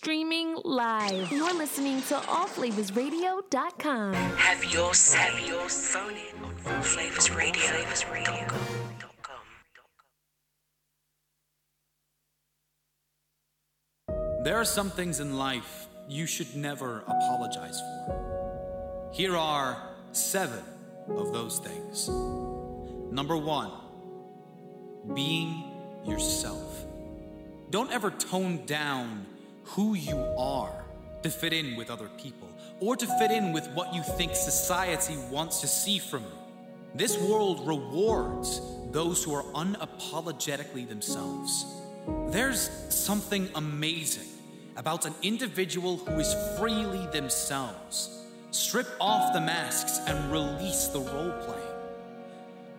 streaming live. You're listening to allflavorsradio.com. Have your have your phone in on Flavors Radio. Flavors Radio. There are some things in life you should never apologize for. Here are seven of those things. Number one, being yourself. Don't ever tone down who you are to fit in with other people or to fit in with what you think society wants to see from you. This world rewards those who are unapologetically themselves. There's something amazing about an individual who is freely themselves. Strip off the masks and release the role playing.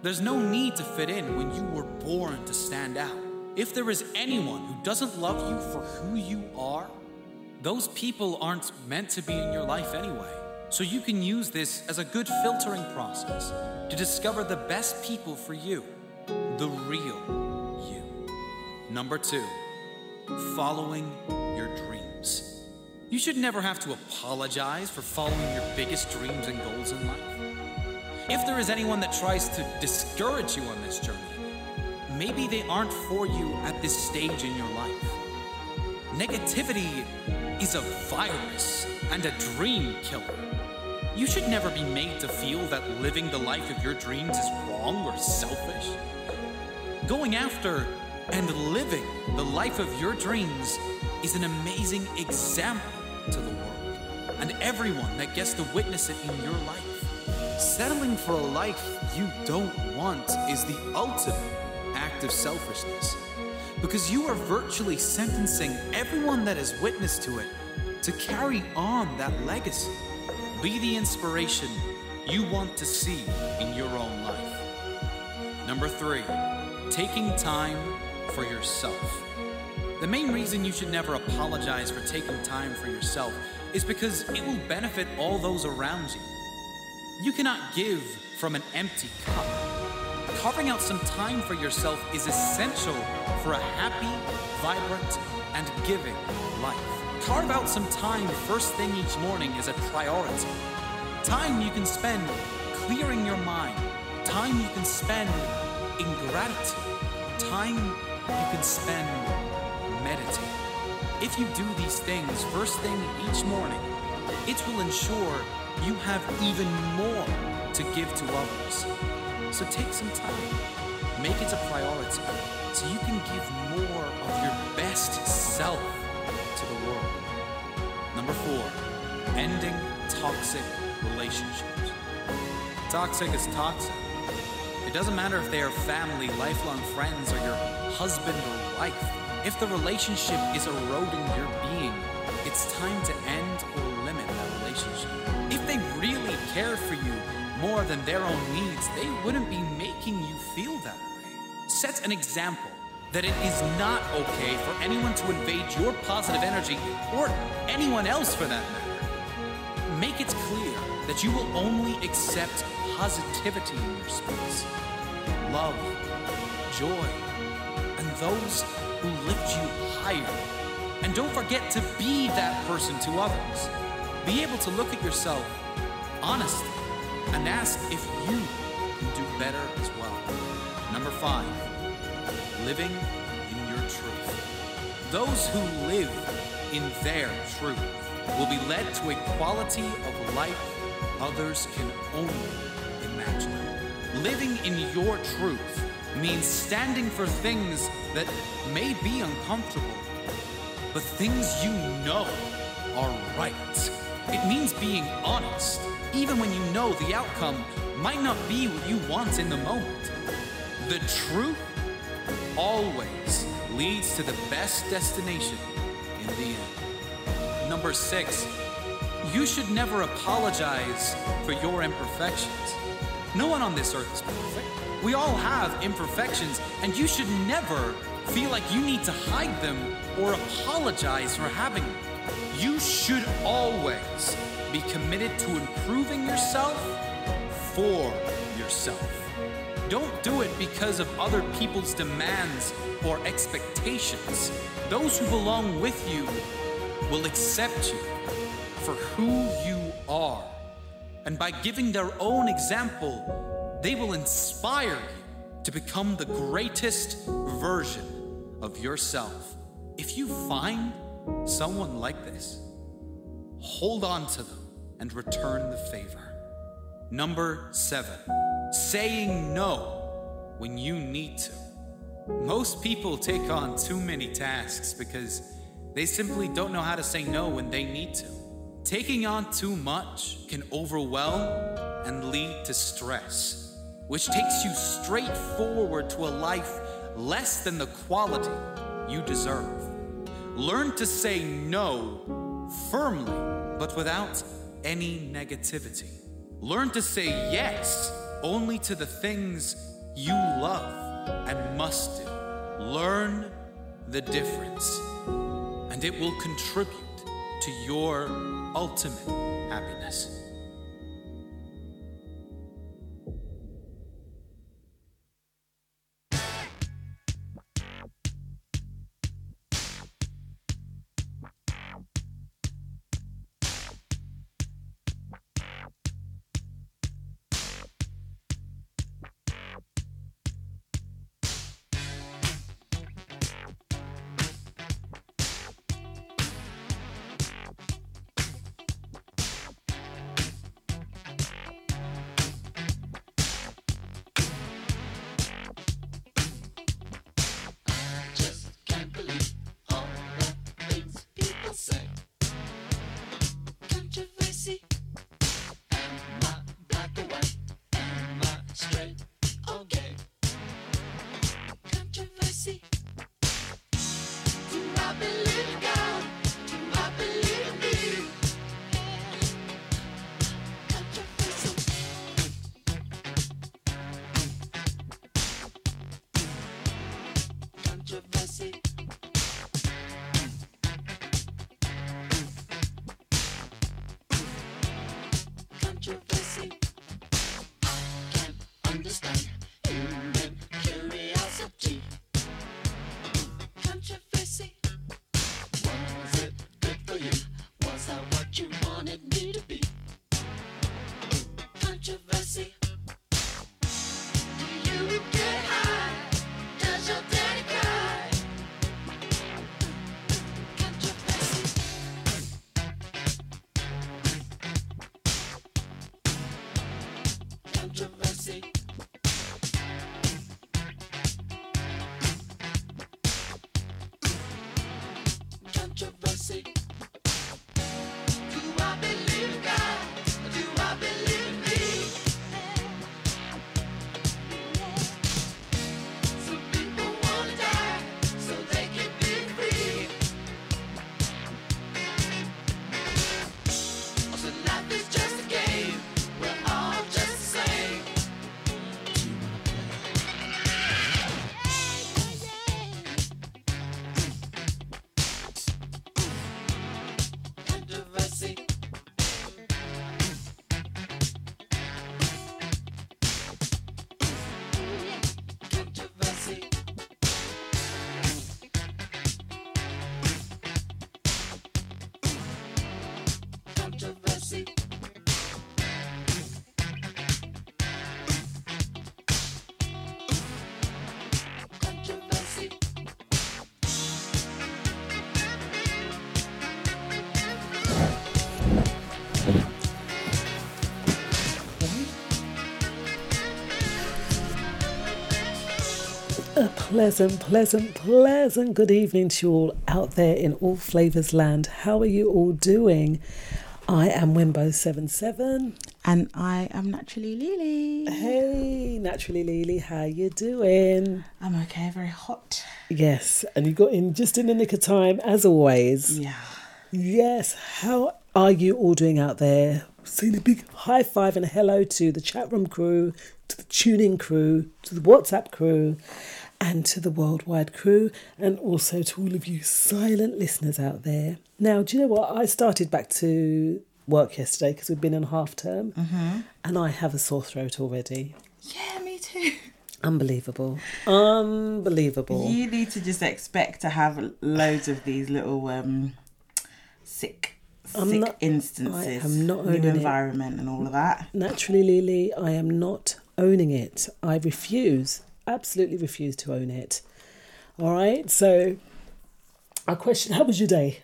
There's no need to fit in when you were born to stand out. If there is anyone who doesn't love you for who you are, those people aren't meant to be in your life anyway. So you can use this as a good filtering process to discover the best people for you, the real you. Number two, following your dreams. You should never have to apologize for following your biggest dreams and goals in life. If there is anyone that tries to discourage you on this journey, maybe they aren't for you at this stage in your life. Negativity is a virus and a dream killer. You should never be made to feel that living the life of your dreams is wrong or selfish. Going after and living the life of your dreams is an amazing example to the world and everyone that gets to witness it in your life. Settling for a life you don't want is the ultimate act of selfishness because you are virtually sentencing everyone that is witness to it to carry on that legacy. Be the inspiration you want to see in your own life. Number three, taking time for yourself. The main reason you should never apologize for taking time for yourself is because it will benefit all those around you. You cannot give from an empty cup. Carving out some time for yourself is essential for a happy, vibrant, and giving life. Carve out some time first thing each morning as a priority. Time you can spend clearing your mind. Time you can spend in gratitude. Time you can spend meditating. If you do these things first thing each morning, it will ensure you have even more to give to others. So take some time, make it a priority, so you can give more of your best self to the world. Number four, ending toxic relationships. Toxic is toxic. It doesn't matter if they are family, lifelong friends, or your husband or wife. If the relationship is eroding your being, it's time to end or limit that relationship. If they really care for you more than their own needs, they wouldn't be making you feel that way. Set an example that it is not okay for anyone to invade your positive energy or anyone else for that matter. Make it clear that you will only accept positivity in your space, love, joy, and those who lift you higher. And don't forget to be that person to others. Be able to look at yourself honestly and ask if you can do better as well. Number five, living in your truth. Those who live in their truth will be led to a quality of life others can only imagine. Living in your truth means standing for things that may be uncomfortable, but things you know are right. It means being honest, even when you know the outcome might not be what you want in the moment. The truth always leads to the best destination in the end. Number six, you should never apologize for your imperfections. No one on this earth is perfect. We all have imperfections, and you should never feel like you need to hide them or apologize for having them. You should always be committed to improving yourself for yourself. Don't do it because of other people's demands or expectations. Those who belong with you will accept you for who you are. And by giving their own example, they will inspire you to become the greatest version of yourself. If you find someone like this, hold on to them and return the favor. Number seven, saying no when you need to. Most people take on too many tasks because they simply don't know how to say no when they need to. Taking on too much can overwhelm and lead to stress, which takes you straight forward to a life less than the quality you deserve. Learn to say no firmly, but without any negativity. Learn to say yes only to the things you love and must do. Learn the difference, and it will contribute to your ultimate happiness. Pleasant, pleasant, pleasant good evening to you all out there in all flavours land. How are you all doing? I am Wimbo77. And I am naturally Lily. Hey, naturally Lily, how you doing? I'm okay, very hot. Yes, and you got in just in the nick of time as always. Yeah. Yes, how are you all doing out there? Saying a big high five and hello to the chat room crew, to the tuning crew, to the WhatsApp crew, and to the worldwide crew, and also to all of you silent listeners out there. Now, do you know what? I started back to work yesterday because we've been in half term, and I have a sore throat already. Yeah, me too. Unbelievable. Unbelievable. You need to just expect to have loads of these little um sick, I'm sick not- instances, I am not new owning it. environment, and all of that. Naturally, Lily, I am not owning it. I refuse, absolutely refuse to own it. All right. So, our question: How was your day?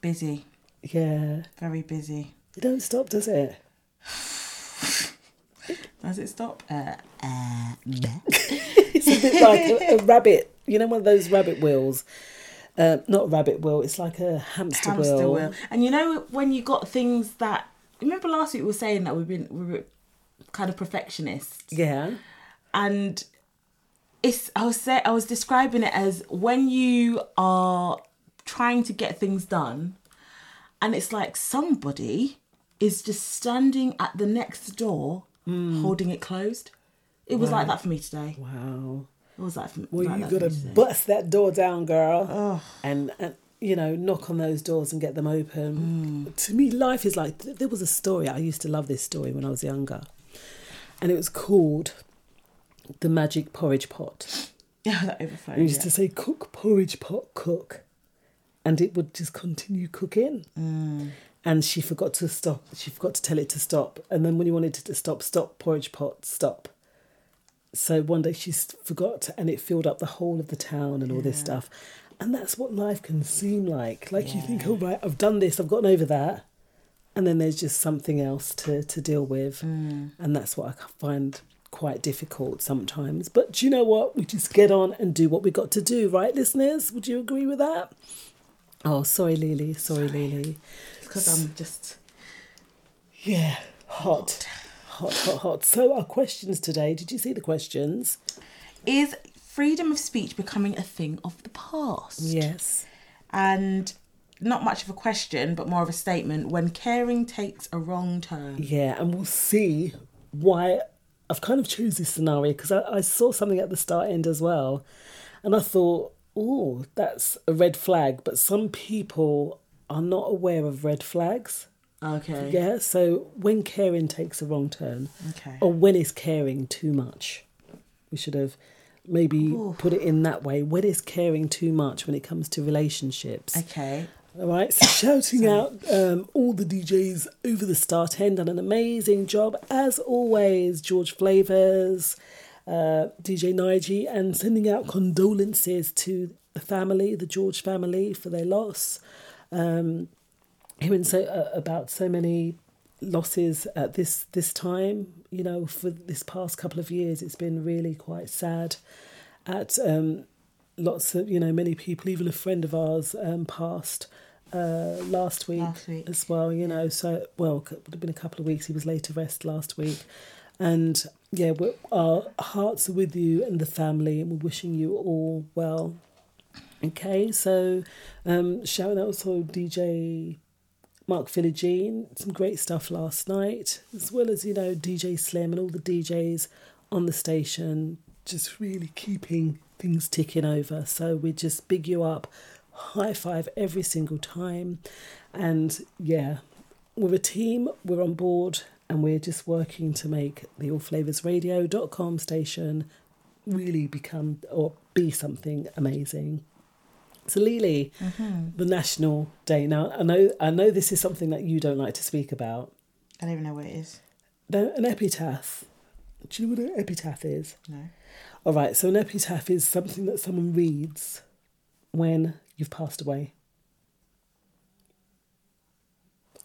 Busy, Yeah, very busy. it don't stop, does it? Does it stop? Uh, uh. It's a bit like a, a rabbit. You know, one of those rabbit wheels. Uh, not a rabbit wheel. It's like a hamster, hamster wheel. wheel. And you know when you got things that remember last week we were saying that we've been we were kind of perfectionists, Yeah. and it's I was say I was describing it as when you are trying to get things done, and it's like somebody is just standing at the next door hmm. holding it closed. It was like that for me today. Wow. It was like, for, Well, like you gotta bust that door down, girl, and and you know knock on those doors and get them open. Hmm. To me, life is like there was a story. I used to love this story when I was younger, and it was called the magic porridge pot. yeah, that overflowed. I used yeah. to say, "Cook porridge pot, cook," and it would just continue cooking. Mm. And she forgot to stop. She forgot to tell it to stop. And then when you wanted it to stop, stop porridge pot, stop. So one day she forgot, and it filled up the whole of the town and all this stuff. And that's what life can seem like. Like you think, oh right, I've done this, I've gotten over that, and then there's just something else to to deal with, mm. and that's what I find quite difficult sometimes. But do you know what? We just get on and do what we got to do, right, listeners? Would you agree with that? Oh, sorry, Lily. Sorry, Lily. because I'm just Yeah, hot, hot, hot, hot. So our questions today. Did you see the questions? is freedom of speech becoming a thing of the past? Yes. And not much of a question, but more of a statement. When caring takes a wrong turn. Yeah, and we'll see why I've kind of choose this scenario because I, I saw something at the start end as well, and I thought, oh, that's a red flag. But some people are not aware of red flags. Okay. Yeah, so when caring takes a wrong turn, Okay. or when is caring too much, we should have maybe put it in that way. When is caring too much when it comes to relationships? Okay. All right, so shouting out um, all the DJs over the start end done an amazing job as always. George Flavors, uh, DJ Nige, and sending out condolences to the family, the George family, for their loss. Um, hearing so uh, about so many losses at this this time, you know, for this past couple of years, it's been really quite sad. At um, lots of you know many people even a friend of ours um passed uh last week, Last week. as well you know so well it would have been a couple of weeks he was laid to rest last week and yeah our hearts are with you and the family and we're wishing you all well okay so um shouting out also dj Mark Philogene, some great stuff last night, as well as, you know, DJ Slim and all the DJs on the station, just really keeping things ticking over. So we just big you up, high five every single time. And yeah, we're a team, we're on board, and we're just working to make the allflavorsradio.com station really become or be something amazing. So Lily, mm-hmm. the National Day. Now I know I know this is something that you don't like to speak about. I don't even know what it is. No, an epitaph. Do you know what an epitaph is? No. All right, so an epitaph is something that someone reads when you've passed away.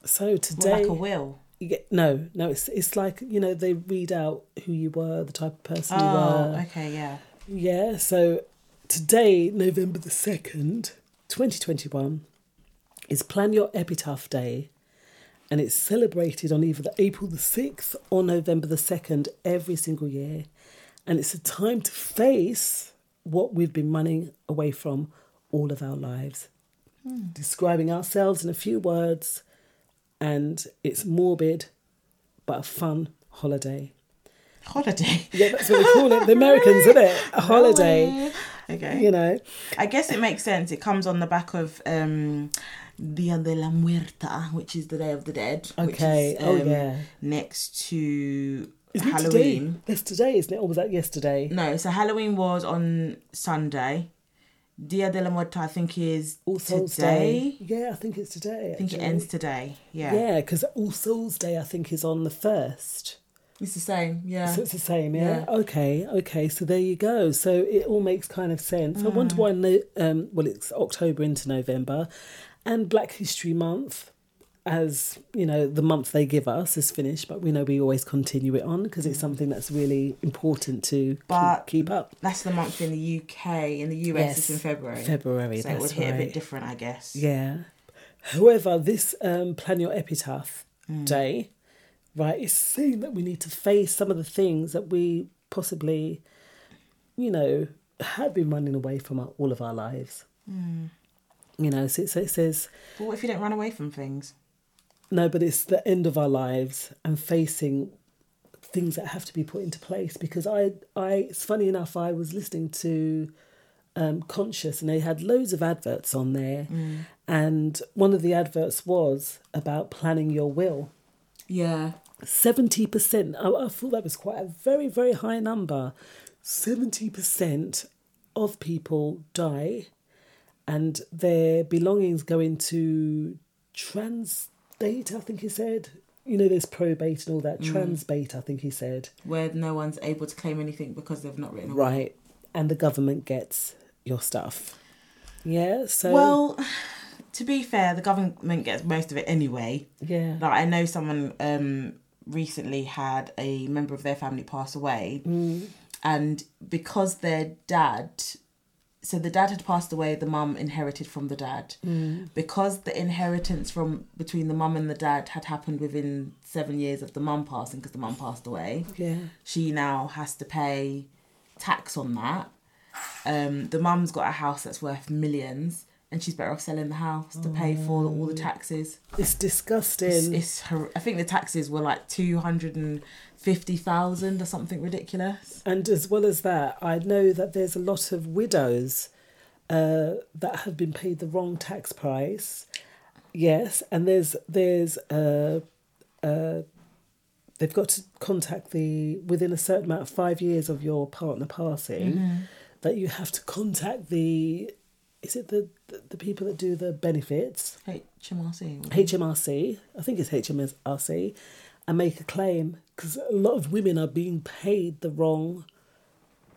So Well, today, like a will. you get no, no. It's it's like you know they read out who you were, the type of person you Oh, were. okay, yeah. Yeah, so today, November the 2nd, 2021, is Plan Your Epitaph Day. And it's celebrated on either the April the 6th or November the 2nd every single year. And it's a time to face what we've been running away from all of our lives. Describing ourselves in a few words, and it's morbid but a fun holiday. Holiday. Yeah, that's what we call it. The Americans, isn't it? A holiday. Okay. You know. I guess it makes sense. It comes on the back of um, Dia de la Muerta, which is the Day of the Dead. Okay. Which is, Oh, um, yeah. Next to Isn't Halloween. today? That's today, isn't it? Or was that yesterday? No, so Halloween was on Sunday. Dia de la Muerta, I think, is All Souls today. Day. Yeah, I think it's today. I think it ends today. Yeah. Yeah, because All Souls Day I think is on the first. It's the same. Yeah. So it's the same, yeah? Yeah. Okay, okay. So there you go. So it all makes kind of sense. I wonder why. No, um, well, it's October into November, and Black History Month, as you know, the month they give us is finished. But we know we always continue it on because it's mm. something that's really important to But- keep, keep up. That's the month in the UK. In the US, it's in February. February. So it would hit a bit different, I guess. Yeah. However, this um, Plan Your Epitaph mm. Day, right, is saying that we need to face some of the things that we possibly, you know, have been running away from our, all of our lives. Mm. You know, so it, so it says, But what if you don't run away from things? No, but it's the end of our lives and facing things that have to be put into place. Because I, I, it's funny enough, I was listening to um, Conscious and they had loads of adverts on there. And one of the adverts was about planning your will. Yeah. 70%, I, I thought that was quite a very, very high number. 70% of people die and their belongings go into transdate, I think he said. You know, there's probate and all that. Transbate, I think he said. Where no one's able to claim anything because they've not written. Right. And the government gets your stuff. Yeah, so. Well, to be fair, the government gets most of it anyway. yeah. Like I know someone um recently had a member of their family pass away, and because their dad, so the dad had passed away, the mum inherited from the dad. Because the inheritance from between the mum and the dad had happened within seven years of the mum passing, because the mum passed away. Yeah. She now has to pay tax on that. Um, the mum's got a house that's worth millions. And she's better off selling the house to pay for all the taxes. It's disgusting. It's, it's hor- I think the taxes were like two hundred and fifty thousand or something ridiculous. And as well as that, I know that there's a lot of widows uh, that have been paid the wrong tax price. Yes, and there's there's uh, uh, they've got to contact the within a certain amount of five years of your partner passing that you have to contact the is it the the, the people that do the benefits HMRC. HMRC, I think it's HMRC, and make a claim because a lot of women are being paid the wrong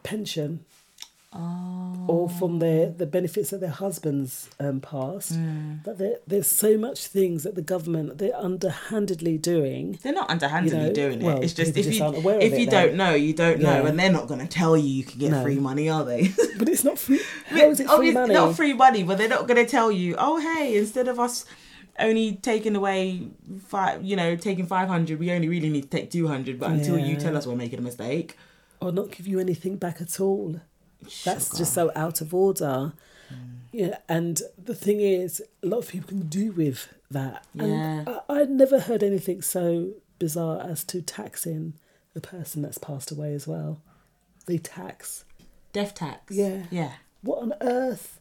pension or from their the benefits that their husbands um, passed. That there, there's so much things that the government they're underhandedly doing. They're not underhandedly You know, doing it. well, it's just if just you if you now. don't know, you don't know, and they're not going to tell you you can get No. free money, are they? But it's not free. How is it free money? Not free money, but they're not going to tell you. Oh, hey, instead of us only taking away five, you know, taking five hundred, we only really need to take two hundred. But until you tell us we're making a mistake, or not give you anything back at all. That's just so out of order. Hmm. Yeah, and the thing is, a lot of people can do with that. And Yeah. I, I'd never heard anything so bizarre as to taxing the person that's passed away as well. They tax. death tax. Yeah. yeah. What on earth?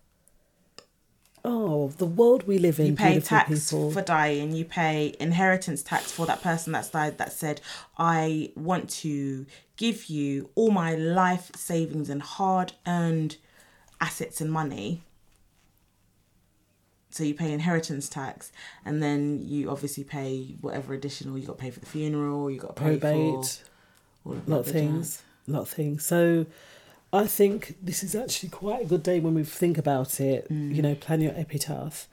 Oh, the world we live in, You pay tax people. for dying. You pay inheritance tax for that person that's died that said, I want to give you all my life savings and hard earned assets and money. So you pay inheritance tax, and then you obviously pay whatever additional you got to pay for the funeral. You got to pay Probate. for all of lot of things lot of things so i think this is actually quite a good day when we think about it you know plan your epitaph.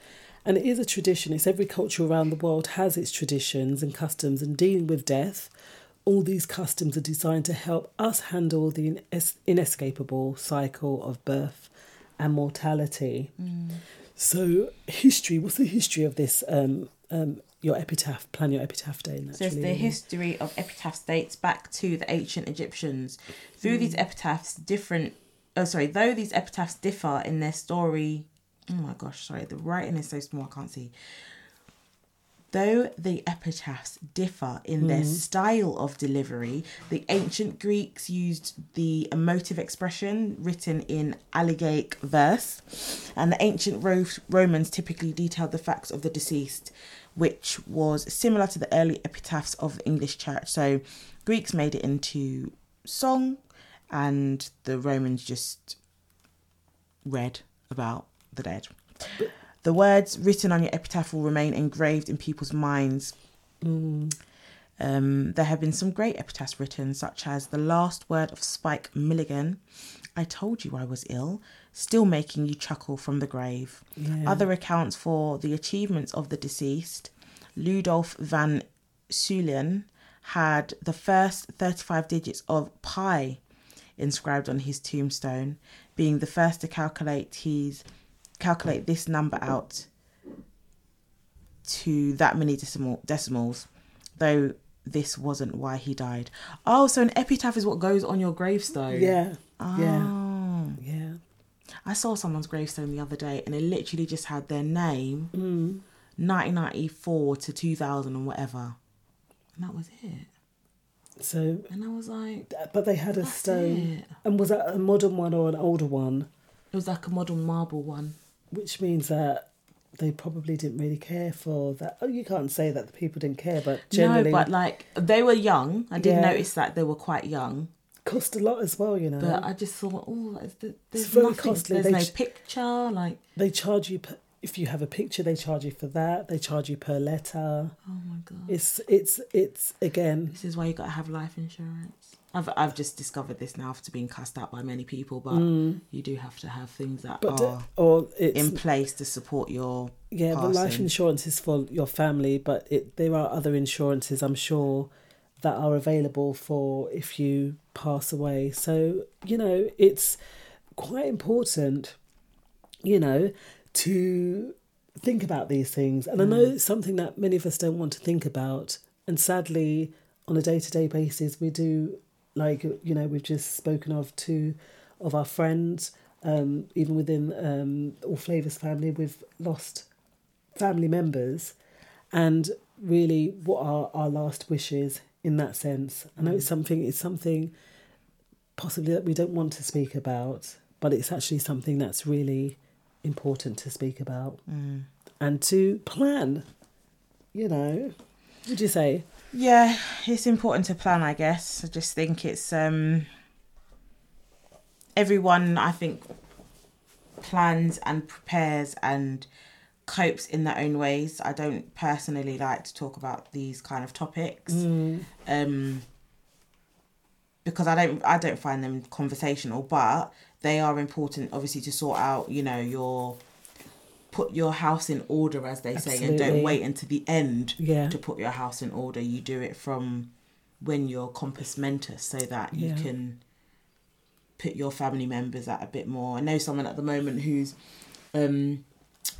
And it is a tradition. It's every culture around the world has its traditions and customs and dealing with death. All these customs are designed to help us handle the ines- inescapable cycle of birth and mortality. So history what's the history of this um, um, your epitaph plan your epitaph day Says naturally, the history of epitaphs dates back to the ancient Egyptians. Through these mm. epitaphs, different. Oh, sorry. Though these epitaphs differ in their story. Oh my gosh, sorry. The writing is so small, I can't see. Though the epitaphs differ in their mm. style of delivery, the ancient Greeks used the emotive expression written in elegiac verse, and the ancient Ro- Romans typically detailed the facts of the deceased, which was similar to the early epitaphs of the English church. So, Greeks made it into song, and the Romans just read about the dead. The words written on your epitaph will remain engraved in people's minds. Um, there have been some great epitaphs written, such as the last word of Spike Milligan I told you I was ill, still making you chuckle from the grave. Yeah. Other accounts for the achievements of the deceased Ludolf van Ceulen had the first 35 digits of pi inscribed on his tombstone, being the first to calculate his calculate this number out to that many decimal decimals, though this wasn't why he died. Oh, so an epitaph is what goes on your gravestone. Yeah. Yeah. Ah. I saw someone's gravestone the other day and it literally just had their name, Mm. 1994 to 2000 and whatever. And that was it. So, And I was like, but they had a stone. it. And was that a modern one or an older one? it was like a modern marble one. Which means that they probably didn't really care for that. Oh, you can't say that the people didn't care, but generally, No, but like they were young. I did Yeah. notice that they were quite young. Cost a lot as well. You know, But I just thought, oh, there's, there's very nothing. costly. There's They no ch- picture. Like, they charge you per, if you have a picture. They charge you for that. They charge you per letter. oh my god, It's it's it's again. this is why you got to have life insurance. I've I've just discovered this now after being cussed out by many people, but you do have to have things that Mm. But are or it's in place to support your Yeah, but life insurance is for your family, but it there are other insurances I'm sure that are available for if you pass away. So, you know, it's quite important, you know, to think about these things. And I know it's something that many of us don't want to think about. And sadly, on a day to day basis, we do, like, you know, we've just spoken of two of our friends, um, even within um, All Flavors family, we've lost family members. And really, what are our last wishes in that sense? I know it's something, it's something possibly that we don't want to speak about, but it's actually something that's really important to speak about and to plan. You know, would you say? Yeah, it's important to plan, I guess. I just think it's um everyone I think plans and prepares and copes in their own ways. I don't personally like to talk about these kind of topics. Um because I don't I don't find them conversational, but they are important obviously to sort out, you know, your put your house in order as they say and don't wait until the end Yeah. to put your house in order. You do it from when you're compos mentis so that you Yeah. can put your family members at a bit more. I know someone at the moment who's um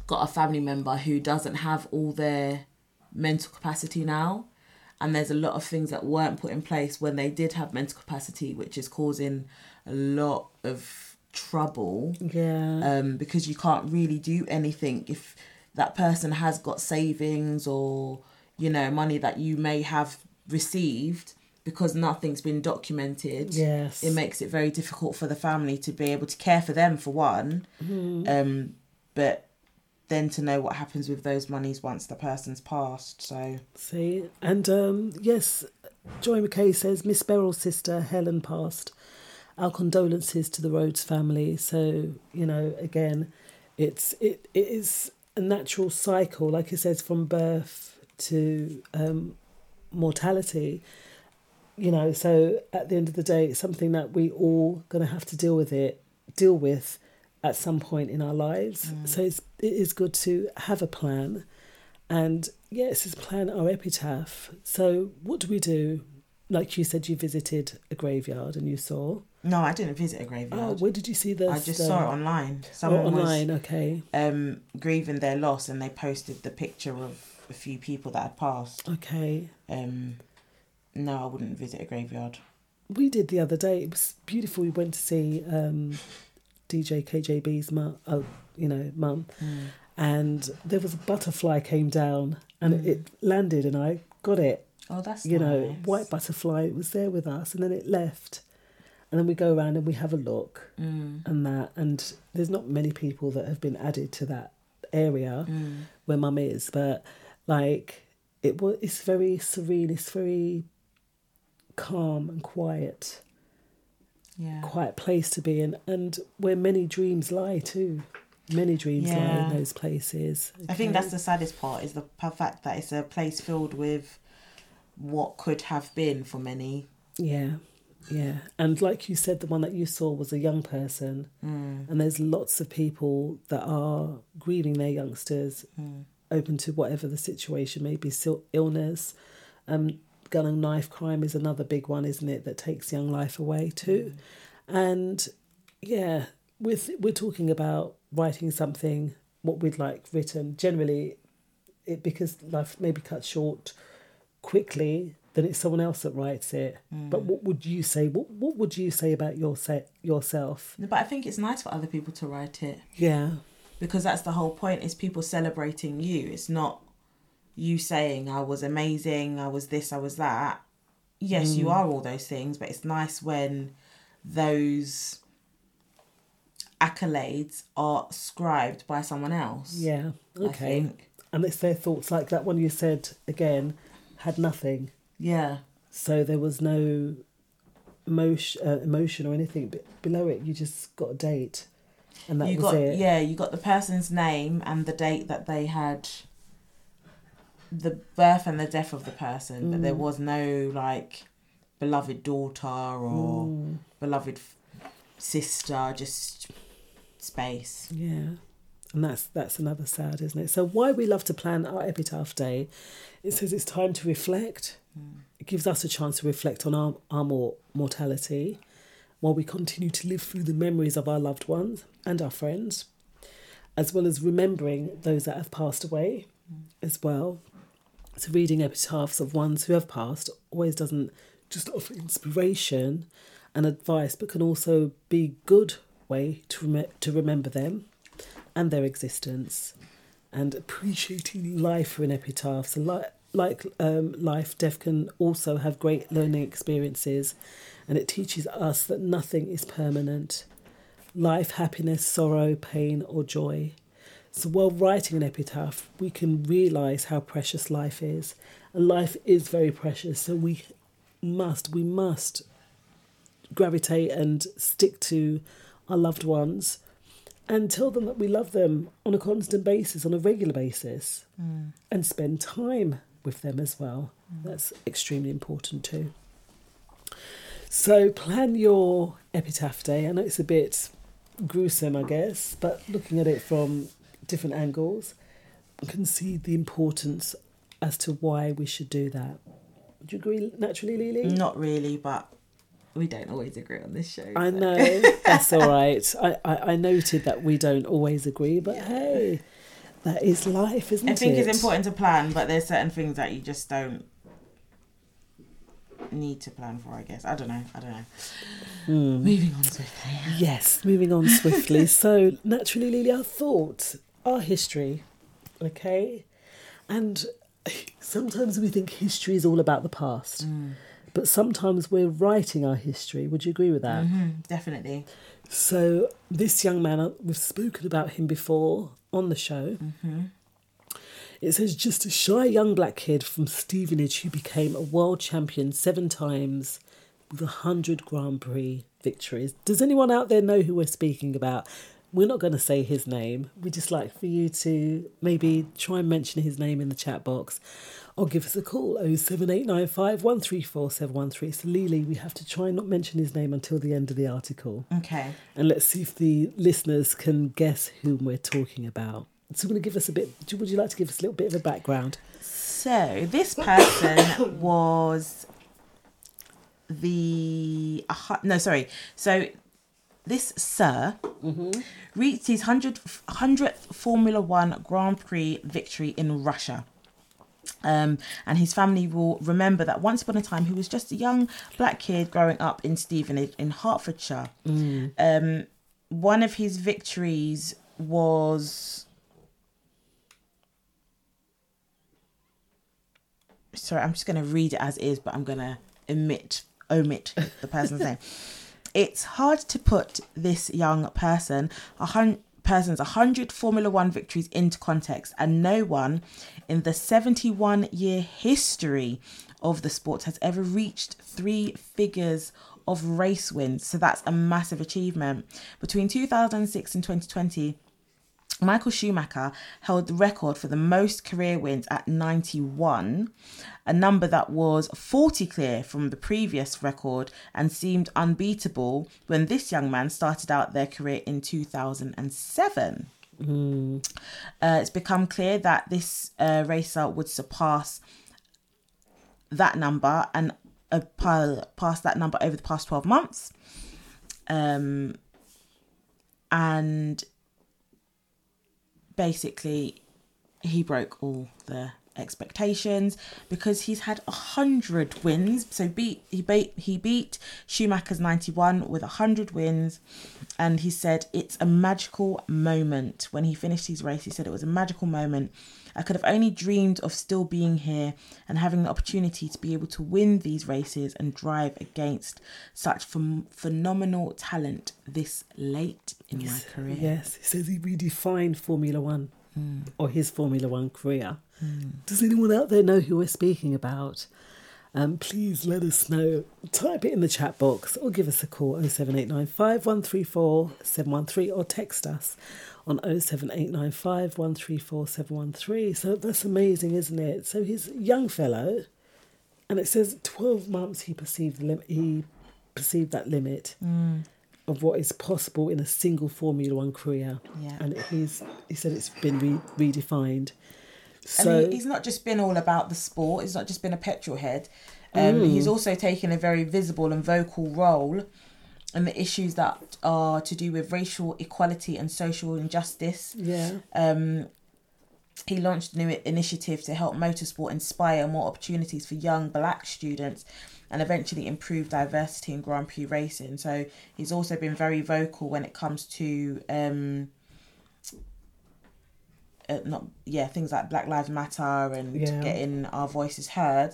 got a family member who doesn't have all their mental capacity now and there's a lot of things that weren't put in place when they did have mental capacity which is causing a lot of trouble Yeah. um, because you can't really do anything if that person has got savings or you know money that you may have received because nothing's been documented Yes. it makes it very difficult for the family to be able to care for them for one Mm-hmm. um, but then to know what happens with those monies once the person's passed so See, and um, yes, Joy McKay says Miss Beryl's sister Helen passed. Our condolences to the Rhodes family. So you know, again, it's it, it is a natural cycle, like it says, from birth to um, mortality. You know, so at the end of the day, it's something that we all gonna have to deal with it, deal with at some point in our lives. So it's it is good to have a plan. And yes, it's plan our epitaph. So what do we do? Like you said, you visited a graveyard and you saw. no i didn't visit a Oh, graveyard where did you see this? i just saw it online Oh, someone online. was Okay, um, grieving their loss and they posted the picture of a few people that had passed okay. um, no i wouldn't visit a graveyard We did the other day. It was beautiful. We went to see um, DJ KJB's mum. Oh, you know, mum. And there was a butterfly came down and it landed, and I got it. oh that's you know, white butterfly it was there with us and then it left. And then we go around and we have a look Mm. and that and there's not many people that have been added to that area Mm. where mum is, but like it was it's very serene, it's very calm and quiet, yeah quiet place to be in and where many dreams lie too. Many dreams lie in those places. I think that's the saddest part is the fact that it's a place filled with what could have been for many. Yeah, yeah. And like you said, the one that you saw was a young person. Mm. And there's lots of people that are grieving their youngsters, Mm. open to whatever the situation may be, illness. Um, gun and knife crime is another big one, isn't it, that takes young life away too. Mm. And yeah, with we're talking about writing something, what we'd like written. Generally, it because life may be cut short quickly, then it's someone else that writes it. Mm. But what would you say? What what would you say about your set yourself? But I think it's nice for other people to write it Yeah, because that's the whole point is people celebrating you. It's not you saying I was amazing, I was this, I was that. Yes, you are all those things, but it's nice when those accolades are scribed by someone else. yeah, okay. And it's their thoughts like that one you said again had nothing. Yeah. So there was no emotion, uh, emotion or anything b- below it. You just got a date, and that you was got it. yeah, you got the person's name and the date that they had the birth and the death of the person, but there Mm. was no like beloved daughter or Mm. beloved sister, just space. Yeah. And that's that's another sad, isn't it? So why we love to plan our epitaph day, it says it's time to reflect. It gives us a chance to reflect on our, our mor- mortality while we continue to live through the memories of our loved ones and our friends, as well as remembering those that have passed away as well. So reading epitaphs of ones who have passed always doesn't just offer inspiration and advice, but can also be good way to rem- to remember them and their existence, and appreciating life through an epitaph. So, like like um, life, death can also have great learning experiences, and it teaches us that nothing is permanent. Life, happiness, sorrow, pain, or joy. So while writing an epitaph, we can realise how precious life is. And life is very precious, so we must, we must gravitate and stick to our loved ones and tell them that we love them on a constant basis, on a regular basis, mm. and spend time with them as well. Mm. That's extremely important too. So plan your epitaph day. I know it's a bit gruesome, I guess, but looking at it from different angles, can see the importance as to why we should do that. Would you agree, naturally, Lily? Not really, but we don't always agree on this show. I so- know that's all right. I, I, I noted that we don't always agree, but hey, that is life, isn't it? I think it? it's important to plan, but there's certain things that you just don't need to plan for. I guess I don't know. I don't know. Hmm. Moving on swiftly. Yes, moving on swiftly. so naturally, Lily, our thoughts, our history, okay, and sometimes we think history is all about the past, mm. but sometimes we're writing our history. Would you agree with that? Mm-hmm, definitely. So this young man, uh, we've spoken about him before on the show. Mm-hmm. It says just a shy young black kid from Stevenage who became a world champion seven times with a hundred Grand Prix victories. Does anyone out there know who we're speaking about? We're not going to say his name. We just like for you to maybe try and mention his name in the chat box or give us a call 07895 134 713. So, Lily, we have to try and not mention his name until the end of the article. Okay. And let's see if the listeners can guess whom we're talking about. So, I'm going to give us a bit. Would you like to give us a little bit of a background? So this person was the uh, no, sorry. So this sir reached his 100, 100th Formula One Grand Prix victory in Russia. Um, and his family will remember that once upon a time he was just a young black kid growing up in Stevenage in Hertfordshire. Um, one of his victories was sorry, I'm just going to read it as is, but I'm going to omit omit the person's name. It's hard to put this young person, a person's 100 Formula 1 victories into context and no one in the 71 year history of the sport has ever reached three figures of race wins. So that's a massive achievement. Between 2006 and 2020, Michael Schumacher held the record for the most career wins at 91, a number that was 40 clear from the previous record and seemed unbeatable when this young man started out their career in 2007. Uh, it's become clear that this uh, racer would surpass that number and uh, pa- pass that number over the past 12 months. Um, and basically he broke all the expectations because he's had a hundred wins. So beat he beat he beat Schumacher's ninety one with a hundred wins, and he said it's a magical moment when he finished his race. He said it was a magical moment. I could have only dreamed of still being here and having the opportunity to be able to win these races and drive against such ph- phenomenal talent this late in my career. Yes, he says he redefined Formula One hmm. or his Formula One career. Hmm. Does anyone out there know who we're speaking about? Um, please let us know. Type it in the chat box or give us a call 07895 134 713 or text us on 07895 134 713. So that's amazing, isn't it? So he's a young fellow and it says 12 months he perceived lim- he perceived that limit of what is possible in a single Formula One career. Yeah. And he's he said it's been re- redefined. So and he, he's not just been all about the sport. He's not just been a petrol head. Um, He's also taken a very visible and vocal role in the issues that are to do with racial equality and social injustice. yeah, Um, he launched a new initiative to help motorsport inspire more opportunities for young black students and eventually improve diversity in Grand Prix racing. So he's also been very vocal when it comes to um, uh, not yeah things like Black Lives Matter and Yeah. getting our voices heard.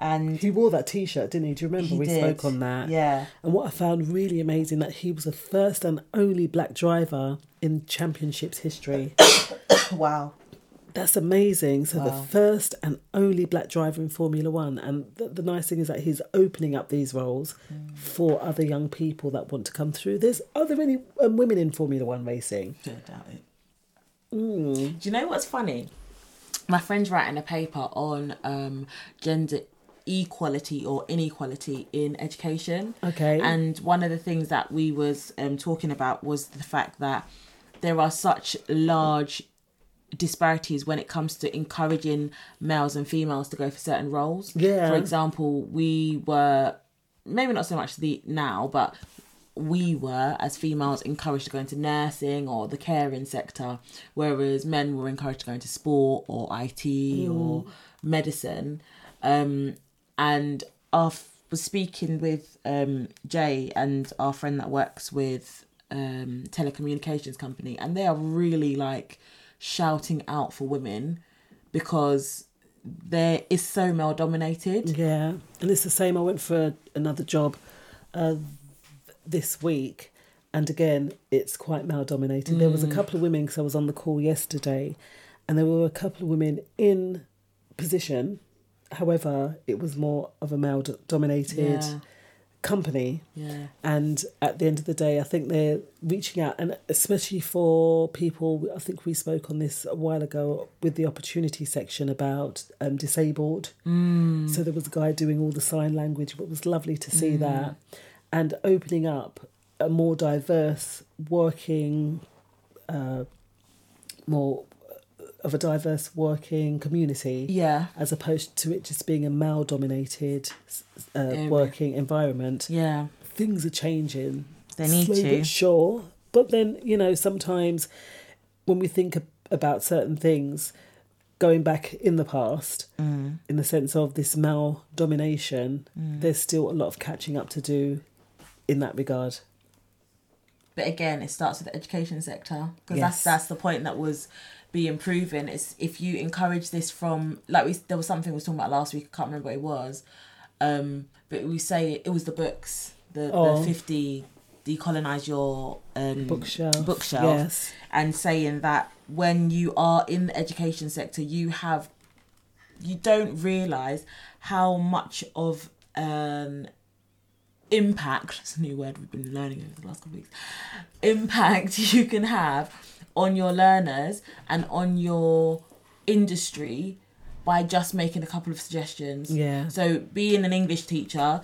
And he wore that T-shirt, didn't he? Do you remember we did. spoke on that? Yeah. And what I found really amazing that he was the first and only black driver in championships history. wow, That's amazing. So Wow. the first and only black driver in Formula One, and the, the nice thing is that he's opening up these roles Mm. for other young people that want to come through. There's are there any um, women in Formula One racing? Don't doubt it. Do you know what's funny? My friend's writing a paper on um, gender equality or inequality in education. Okay. And one of the things that we was um, talking about was the fact that there are such large disparities when it comes to encouraging males and females to go for certain roles. Yeah. For example, we were maybe not so much the now, but we were as females encouraged to go into nursing or the caring sector, whereas men were encouraged to go into sport or IT or medicine. Um, and I was speaking with um, Jay and our friend that works with um, telecommunications company, and they are really like shouting out for women because there is so male dominated. Yeah, and it's the same. I went for another job uh, this week, and again, it's quite male dominated. There was a couple of women because I was on the call yesterday, and there were a couple of women in position. However, it was more of a male dominated Yeah. company. Yeah. And at the end of the day, I think they're reaching out, and especially for people, I think we spoke on this a while ago with the opportunity section about um, disabled. Mm. So there was a guy doing all the sign language, but it was lovely to see that. And opening up a more diverse working, uh, more of a diverse working community Yeah. as opposed to it just being a male dominated uh, Area. working environment Yeah. things are changing. They need Slow to. but sure. But then, you know, sometimes when we think about certain things, going back in the past, Mm. in the sense of this male domination, Mm. there's still a lot of catching up to do in that regard. But again, it starts with the education sector because Yes. that's that's the point that was being proven. Is if you encourage this from like we there was something we was talking about last week. I can't remember what it was, um, but we say it was the books, the, Oh. the fifty decolonize your um, Bookshelf, bookshelf, yes. and saying that when you are in the education sector, you have you don't realize how much of an impact it's a new word we've been learning over the last couple of weeks impact you can have on your learners and on your industry by just making a couple of suggestions Yeah. so being an english teacher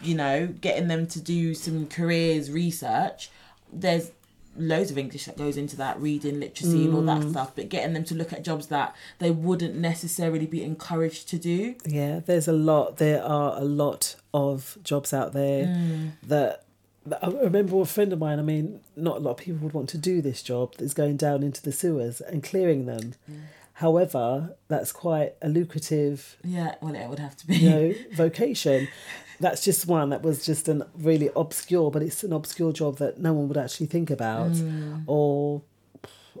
you know getting them to do some careers research there's loads of english that goes into that reading literacy and all that mm. stuff but getting them to look at jobs that they wouldn't necessarily be encouraged to do Yeah, there's a lot. There are a lot of jobs out there mm. that, that. I remember a friend of mine. I mean, not a lot of people would want to do this job. That's going down into the sewers and clearing them. However, that's quite a lucrative, yeah well it would have to be you know, vocation. That's just one that was just an really obscure, but it's an obscure job that no one would actually think about, or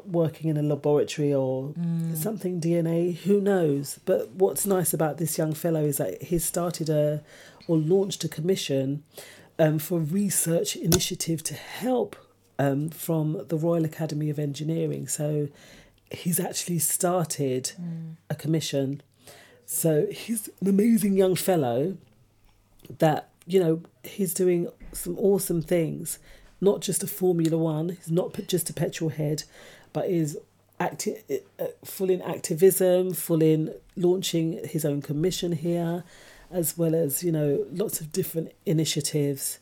working in a laboratory or something DNA, who knows? But what's nice about this young fellow is that he's started a or launched a commission um, for a research initiative to help um, from the Royal Academy of Engineering. So he's actually started a commission. So he's an amazing young fellow that you know he's doing some awesome things. Not just a formula one he's not just a petrol head but is active uh, full in activism full in launching his own commission here as well as you know lots of different initiatives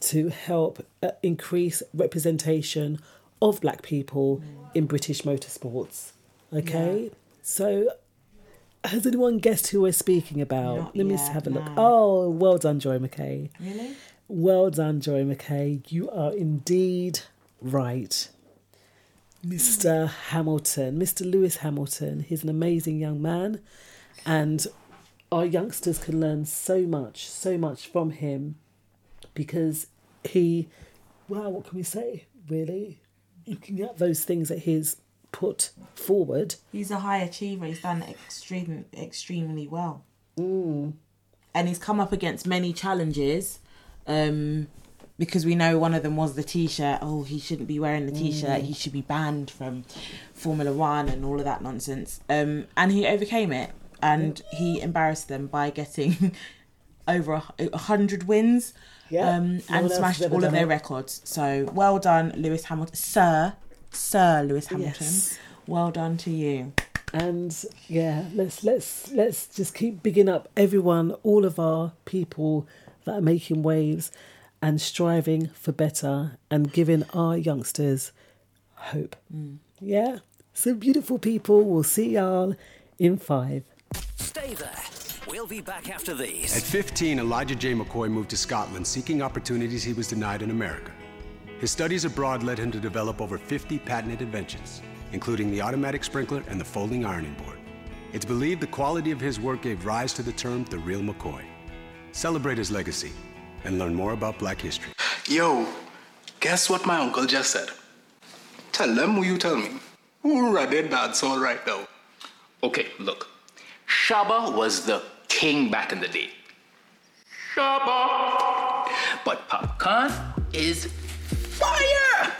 to help uh, increase representation of black people in british motorsports. Okay? So has anyone guessed who we're speaking about? Not Let me yet, have a look. no. Oh, well done, Joy McKay. really Well done, Joy McKay. You are indeed right. Mr. Hamilton, Mr. Lewis Hamilton. He's an amazing young man, and our youngsters can learn so much, so much from him because he, well, what can we say, really? Looking at those things that he's put forward, He's a high achiever. He's done extreme, extremely well. And he's come up against many challenges. Um, because we know one of them was the t-shirt. Oh, he shouldn't be wearing the t-shirt. He should be banned from Formula One and all of that nonsense. Um, and he overcame it, and he embarrassed them by getting over a, a hundred wins. Yeah, um, and smashed all of their it. records. So well done, Lewis Hamilton, Sir, Sir Lewis Hamilton. Yes. Well done to you. and yeah let's let's let's just keep bigging up everyone all of our people that are making waves and striving for better and giving our youngsters hope mm. yeah so beautiful people we'll see y'all in five Stay there. We'll be back after these. At 15, Elijah J. McCoy moved to Scotland seeking opportunities he was denied in America. His studies abroad led him to develop over 50 patented inventions, including the automatic sprinkler and the folding ironing board. It's believed the quality of his work gave rise to the term the real McCoy. Celebrate his legacy and learn more about black history. Yo, guess what my uncle just said? Tell them who you tell me. Who rather that's all right now. Okay, look. Shaba was the king back in the day. Shaba! But Pop Popcorn is fire!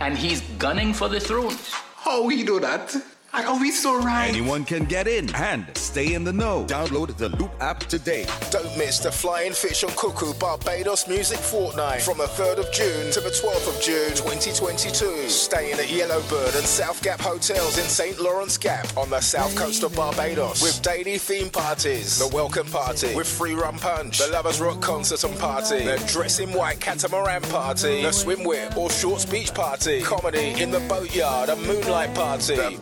And he's gunning for the throne. How we do that? And are we so right? Anyone can get in and stay in the know. Download the Loop app today. Don't miss the Flying Fish on Cuckoo Barbados Music Fortnight from the 3rd of June to the 12th of June 2022. Staying at Yellowbird and South Gap Hotels in St. Lawrence Gap on the south coast of Barbados with daily theme parties, the welcome party with free rum punch, the Lovers Rock concert and party, the Dress in White catamaran party, the Swim Whip or Shorts Beach party, comedy in the boatyard, a moonlight party, the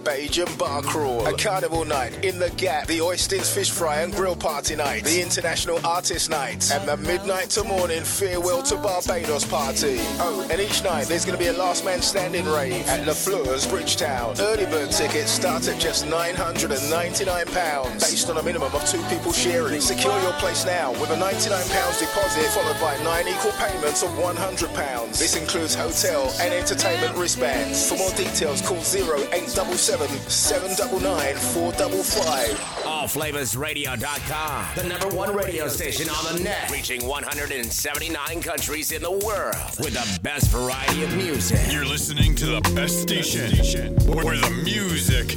Bar Crawl, a carnival night in the Gap, the Oistins Fish Fry and Grill Party night, the International Artist Night, and the midnight to morning farewell to Barbados party. Oh, and each night there's going to be a last man standing rave at La Fleurs, Bridgetown. Early bird tickets start at just £999 based on a minimum of two people sharing. Secure your place now with a £99 deposit followed by nine equal payments of £100. This includes hotel and entertainment wristbands. For more details, call 0877 799 455. AllFlavorsRadio.com, the number one radio station on the net, reaching 179 countries in the world with the best variety of music. You're listening to the best station where the music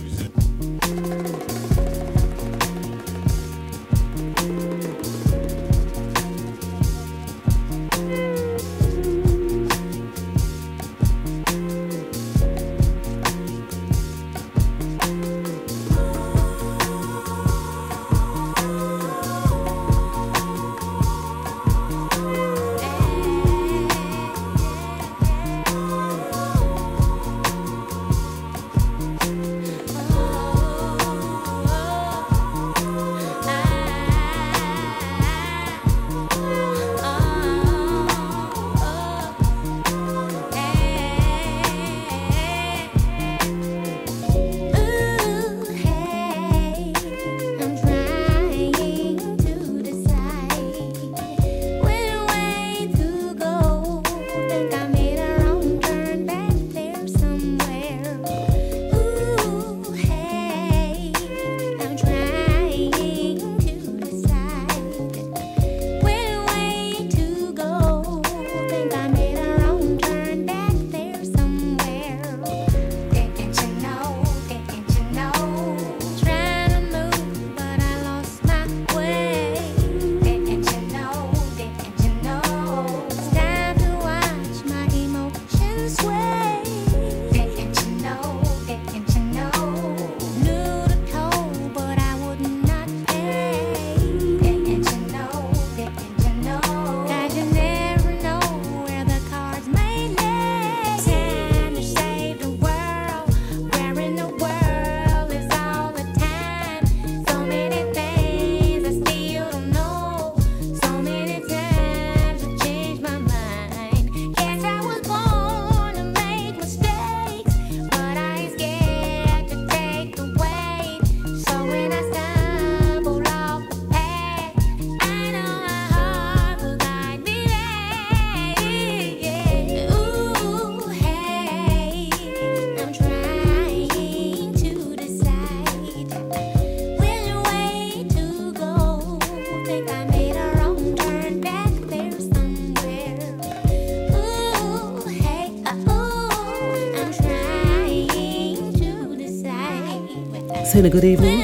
a good evening.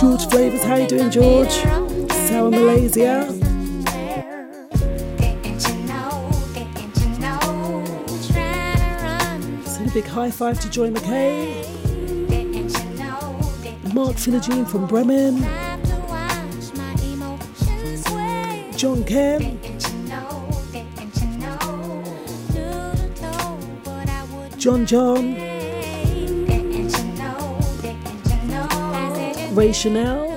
George Flavors, how you doing, George? Sour Malaysia. Send a big high five to Joy McKay. Mark Philogene from Bremen. John Ken. John John. Ray Chanel.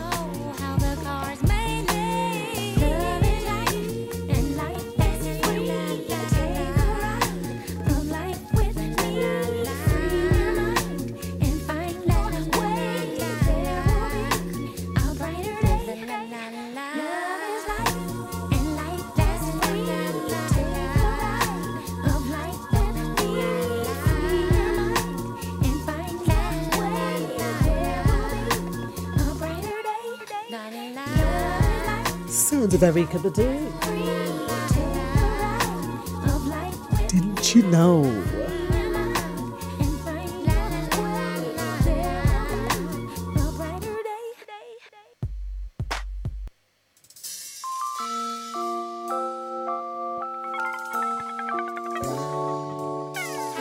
Didn't you know?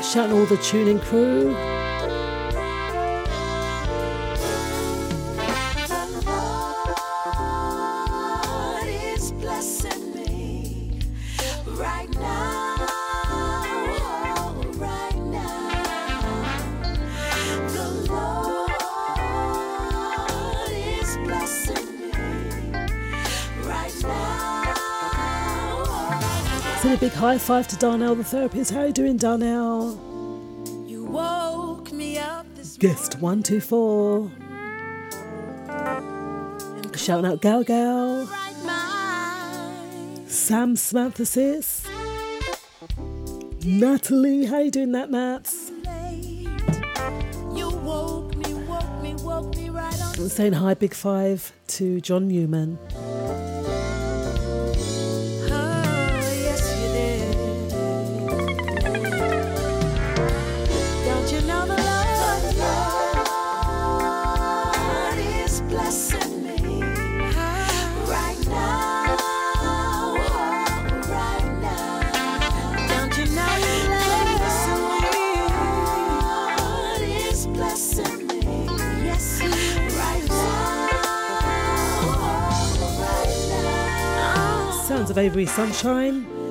Shouting all the tuning crew. High five to Darnell the therapist. How are you doing, Darnell? You woke me up this Guest 124. Shouting out Gal Gal. Sam Samantha Sis. Natalie, how you doing that, Nats? Woke me, woke me, woke me right saying hi, big five to John Newman. Of Avery Sunshine.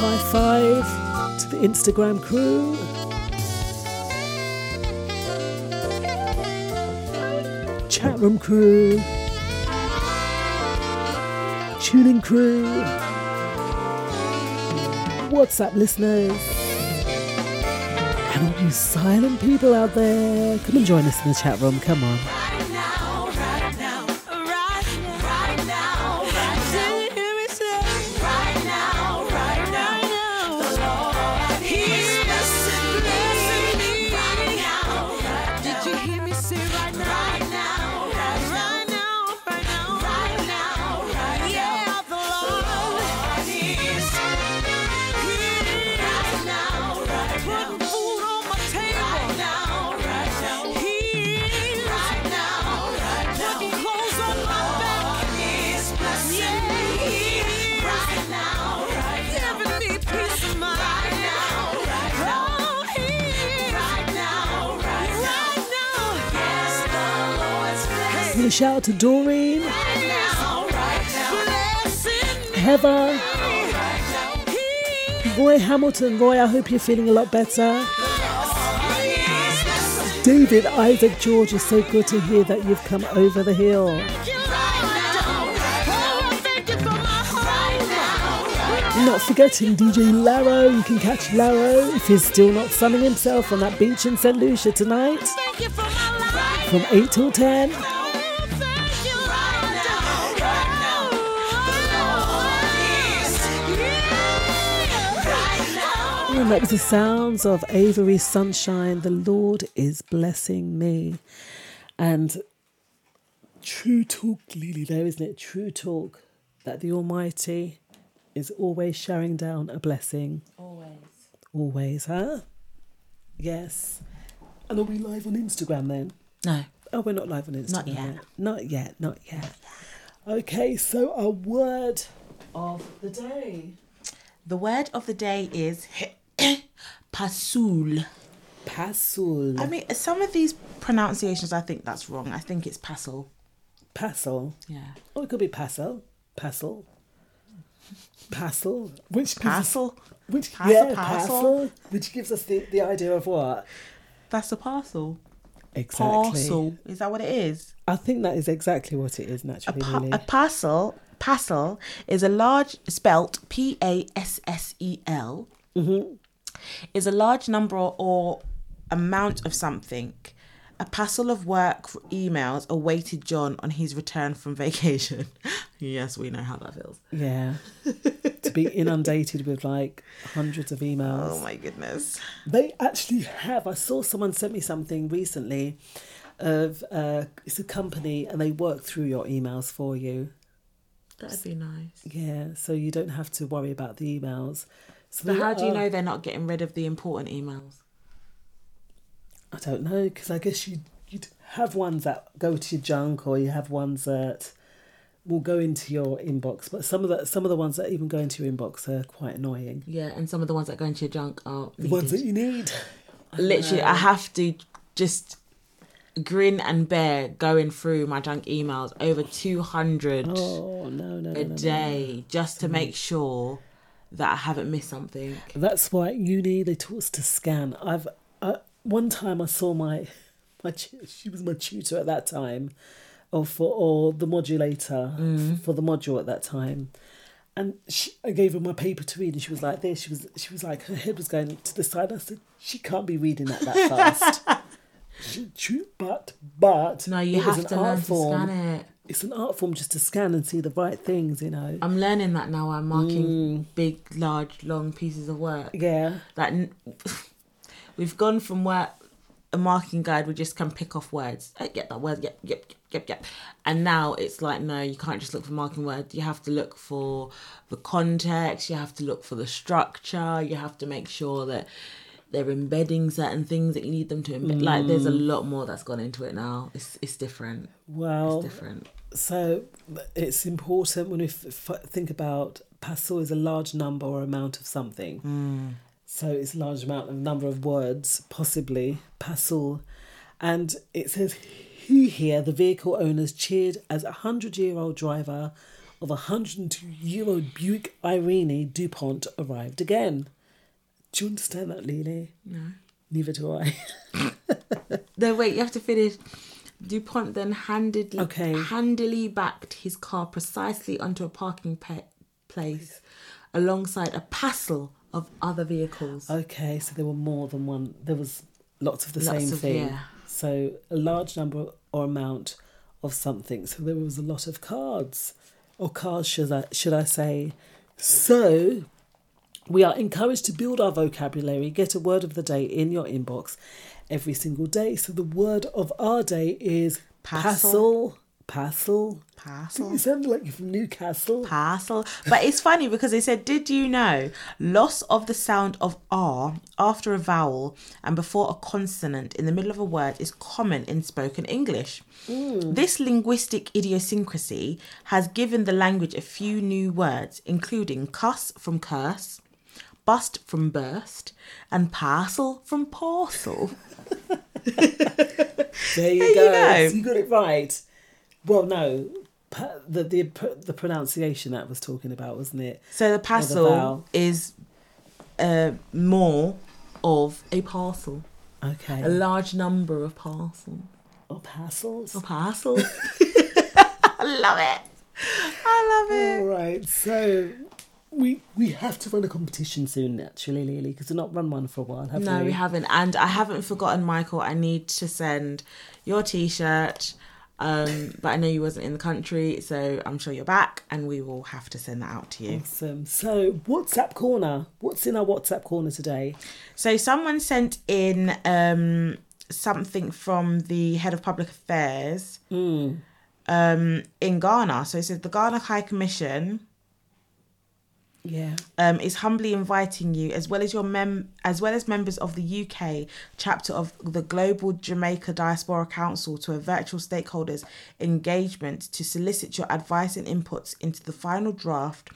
High five to the Instagram crew. Chat room crew. Tuning crew. WhatsApp listeners. And all you silent people out there. Come and join us in the chat room. Come on. Shout out to Doreen, Heather, Roy Hamilton. Roy, I hope you're feeling a lot better. David Isaac George, it's so good to hear that you've come over the hill. Not forgetting DJ Laro. You can catch Laro if he's still not sunning himself on that beach in St. Lucia tonight from 8 till 10. And that was the sounds of Avery Sunshine. The Lord is blessing me. And true talk, Lily, there, isn't it? True talk that the Almighty is always showering down a blessing. Always. Always, huh? Yes. And are we live on Instagram then? No. Oh, we're not live on Instagram. Not yet. Not yet, not yet. Okay, so a word of the day. The word of the day is pasul. Pasul. I mean, some of these pronunciations, I think that's wrong. I think it's passel. Passel. Yeah. Or it could be passel. Passel. Passel. Which Passel. Which Passel, yeah, parcel. passel. Which gives us the, the idea of what? That's a parcel. Exactly. Parcel. Is that what it is? I think that is exactly what it is naturally. Pa- Lily. a parcel, parcel is a large spelt P A S S E L. Mm-hmm. Is a large number or, or amount of something. A parcel of work emails awaited John on his return from vacation. yes, we know how that feels. Yeah. to be inundated with like hundreds of emails. Oh my goodness. They actually have. I saw someone sent me something recently of uh, it's a company and they work through your emails for you. That'd be nice. Yeah, so you don't have to worry about the emails. So But how do you know they're not getting rid of the important emails? I don't know because I guess you you'd have ones that go to your junk or you have ones that will go into your inbox. But some of the some of the ones that even go into your inbox are quite annoying. Yeah, and some of the ones that go into your junk are The ones that you need. Literally. I have to just grin and bear going through my junk emails over 200 Oh no no a no. day just to make sure that I haven't missed something. That's why at uni they taught us to scan. I've uh, one time I saw my my she was my tutor at that time, or for or the modulator Mm. for the module at that time, and she, I gave her my paper to read, and she was like this. She was she was like her head was going to the side. I said she can't be reading that that fast. she, but but No, you have to learn to scan it. It's an art form just to scan and see the right things, you know. I'm learning that now. I'm marking big, large, long pieces of work. Mm. Yeah. That n- we've gone from where a marking guide we just can pick off words. Uh, Get that word. Yep, yep, yep, yep. And now it's like no, you can't just look for marking words. You have to look for the context. You have to look for the structure. You have to make sure that they're embedding certain things that you need them to embed. Like there's a Mm. lot more that's gone into it now. It's it's different. Well, It's different. So it's important when we f- f- think about passel is a large number or amount of something. Mm. So it's a large amount of number of words, possibly passel, and it says he here the vehicle owners cheered as a hundred-year-old driver of a hundred-and-two-year-old Buick Irene Dupont arrived again. Do you understand that, Lily? No. Neither do I. No, wait, you have to finish. DuPont then handedly, Okay. handily backed his car precisely onto a parking pa- place alongside a passel of other vehicles. Okay, so there were more than one. There was lots of the Lots same of- thing. yeah. So a large number or amount of something. So there was a lot of cards, or cars, should I should I say? So we are encouraged to build our vocabulary. Get a word of the day in your inbox every single day. So the word of our day is Passel. passel. Passel. You sound like you're from Newcastle. Passel. But it's funny because they said, Did you know loss of the sound of R after a vowel and before a consonant in the middle of a word is common in spoken English? Mm. This linguistic idiosyncrasy has given the language a few new words, including cuss from curse, bust from burst, and parcel from parcel. There you There you go. go. You got it right. Well, no, the the the pronunciation that was talking about, wasn't it? So the parcel is uh, more of a parcel. Okay. A large number of parcels. Or parcels. Or parcels. I love it. I love it. All right, so we we have to run a competition soon, naturally, Lily, because we've not run one for a while, have no, we? we haven't. And I haven't forgotten, Michael. I need to send your T-shirt. Um, but I know you wasn't in the country, so I'm sure you're back, and we will have to send that out to you. Awesome. So WhatsApp corner. What's in our WhatsApp corner today? So someone sent in um, something from the head of public affairs Hmm. um, in Ghana. So it says the Ghana High Commission Yeah. um, is humbly inviting you, as well as your mem, as well as members of the UK chapter of the Global Jamaica Diaspora Council, to a virtual stakeholders engagement to solicit your advice and inputs into the final draft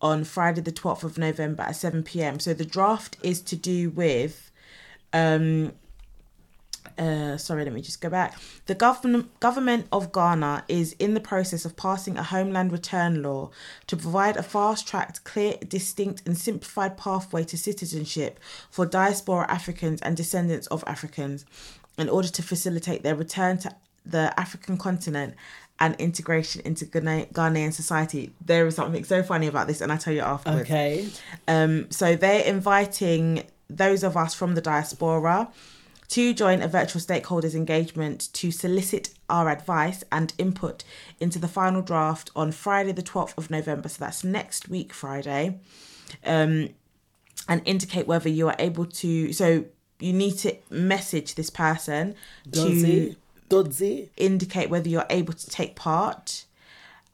on Friday, the twelfth of November at seven pm. So the draft is to do with. Um, uh, sorry, let me just go back. The government government of Ghana is in the process of passing a homeland return law to provide a fast-tracked, clear, distinct, and simplified pathway to citizenship for diaspora Africans and descendants of Africans, in order to facilitate their return to the African continent and integration into Ghana- Ghanaian society. There is something so funny about this, and I'll tell you afterwards. Okay. Um, so they're inviting those of us from the diaspora to join a virtual stakeholders engagement to solicit our advice and input into the final draft on Friday, the 12th of November. So that's next week, Friday. Um, and indicate whether you are able to. So you need to message this person to Dodsy. indicate whether you're able to take part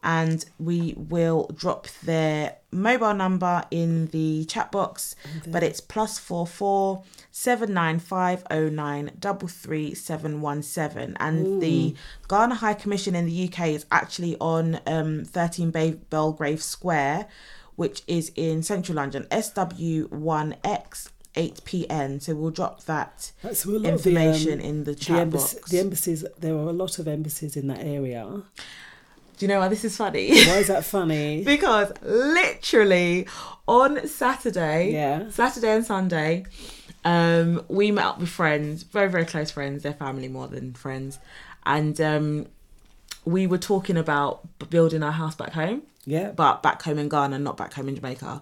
and we will drop their mobile number in the chat box but it's plus four four seven nine five oh nine double three seven one seven and the Ghana High Commission in the UK is actually on um 13 Bay Belgrave Square which is in central London SW1X 8pn so we'll drop that That's where a lot of the, um, information in the chat embassy- box The embassies. There are a lot of embassies in that area. Do you know why this is funny? Why is that funny? because literally on Saturday, Yeah. Saturday and Sunday, um, we met up with friends, very very close friends. They're family more than friends, and um, we were talking about building our house back home. Yeah. but back home in Ghana, not back home in Jamaica,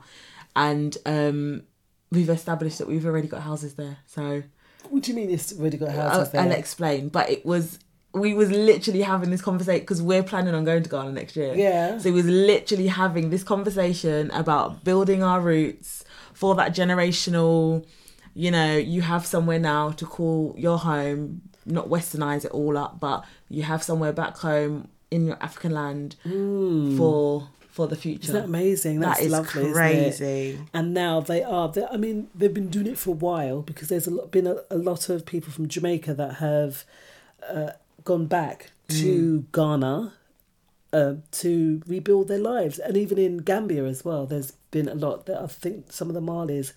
and um, we've established that we've already got houses there. So What do you mean it's already got houses I'll, there? I'll explain. But it was we was literally having this conversation because we're planning on going to Ghana next year. Yeah. So we was literally having this conversation about building our roots for that generational. You know, you have somewhere now to call your home. Not westernize it all up, but you have somewhere back home in your African land for for the future. Isn't that amazing? That's that is lovely. crazy. And now they are. I mean, they've been doing it for a while because there's a lot, been a, a lot of people from Jamaica that have uh, gone back to Ghana uh, to rebuild their lives, and even in Gambia as well. There's been a lot. That I think some of the Malis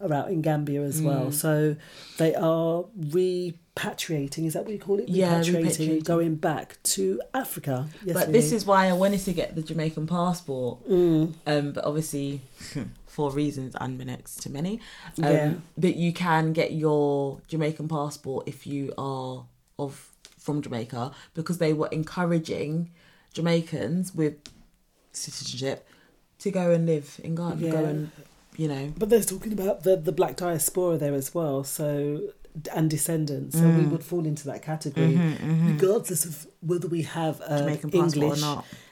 are out in Gambia as well. Mm. So they are repatriating. Is that what you call it? Yeah, repatriating, repatriating. going back to Africa. Yes, but this is why I wanted to get the Jamaican passport. Mm. Um, but obviously, for reasons unbeknownst to many, um, Yeah. but you can get your Jamaican passport if you are of from Jamaica because they were encouraging Jamaicans with citizenship to go and live in Ghana. Go Yeah. and you know. But they're talking about the, the black diaspora there as well, so and descendants. So we Mm. would fall into that category, Mhm, mhm. regardless of whether we have a Jamaican or English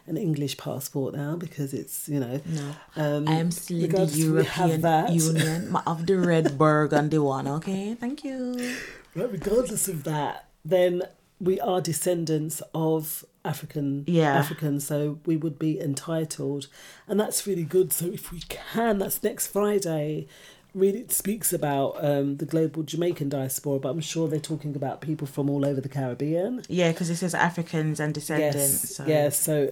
an English passport now, because it's you know. No. Um, I am still in the regardless if we have European that. Union of the red burgundy one. Okay, thank you. Right, regardless of that, then we are descendants of African Yeah. Africans, so we would be entitled, and that's really good. So if we can, that's next Friday. Really, speaks about um, the global Jamaican diaspora, but I'm sure they're talking about people from all over the Caribbean. Yeah, because it says Africans and descendants. Yes, so. yeah. So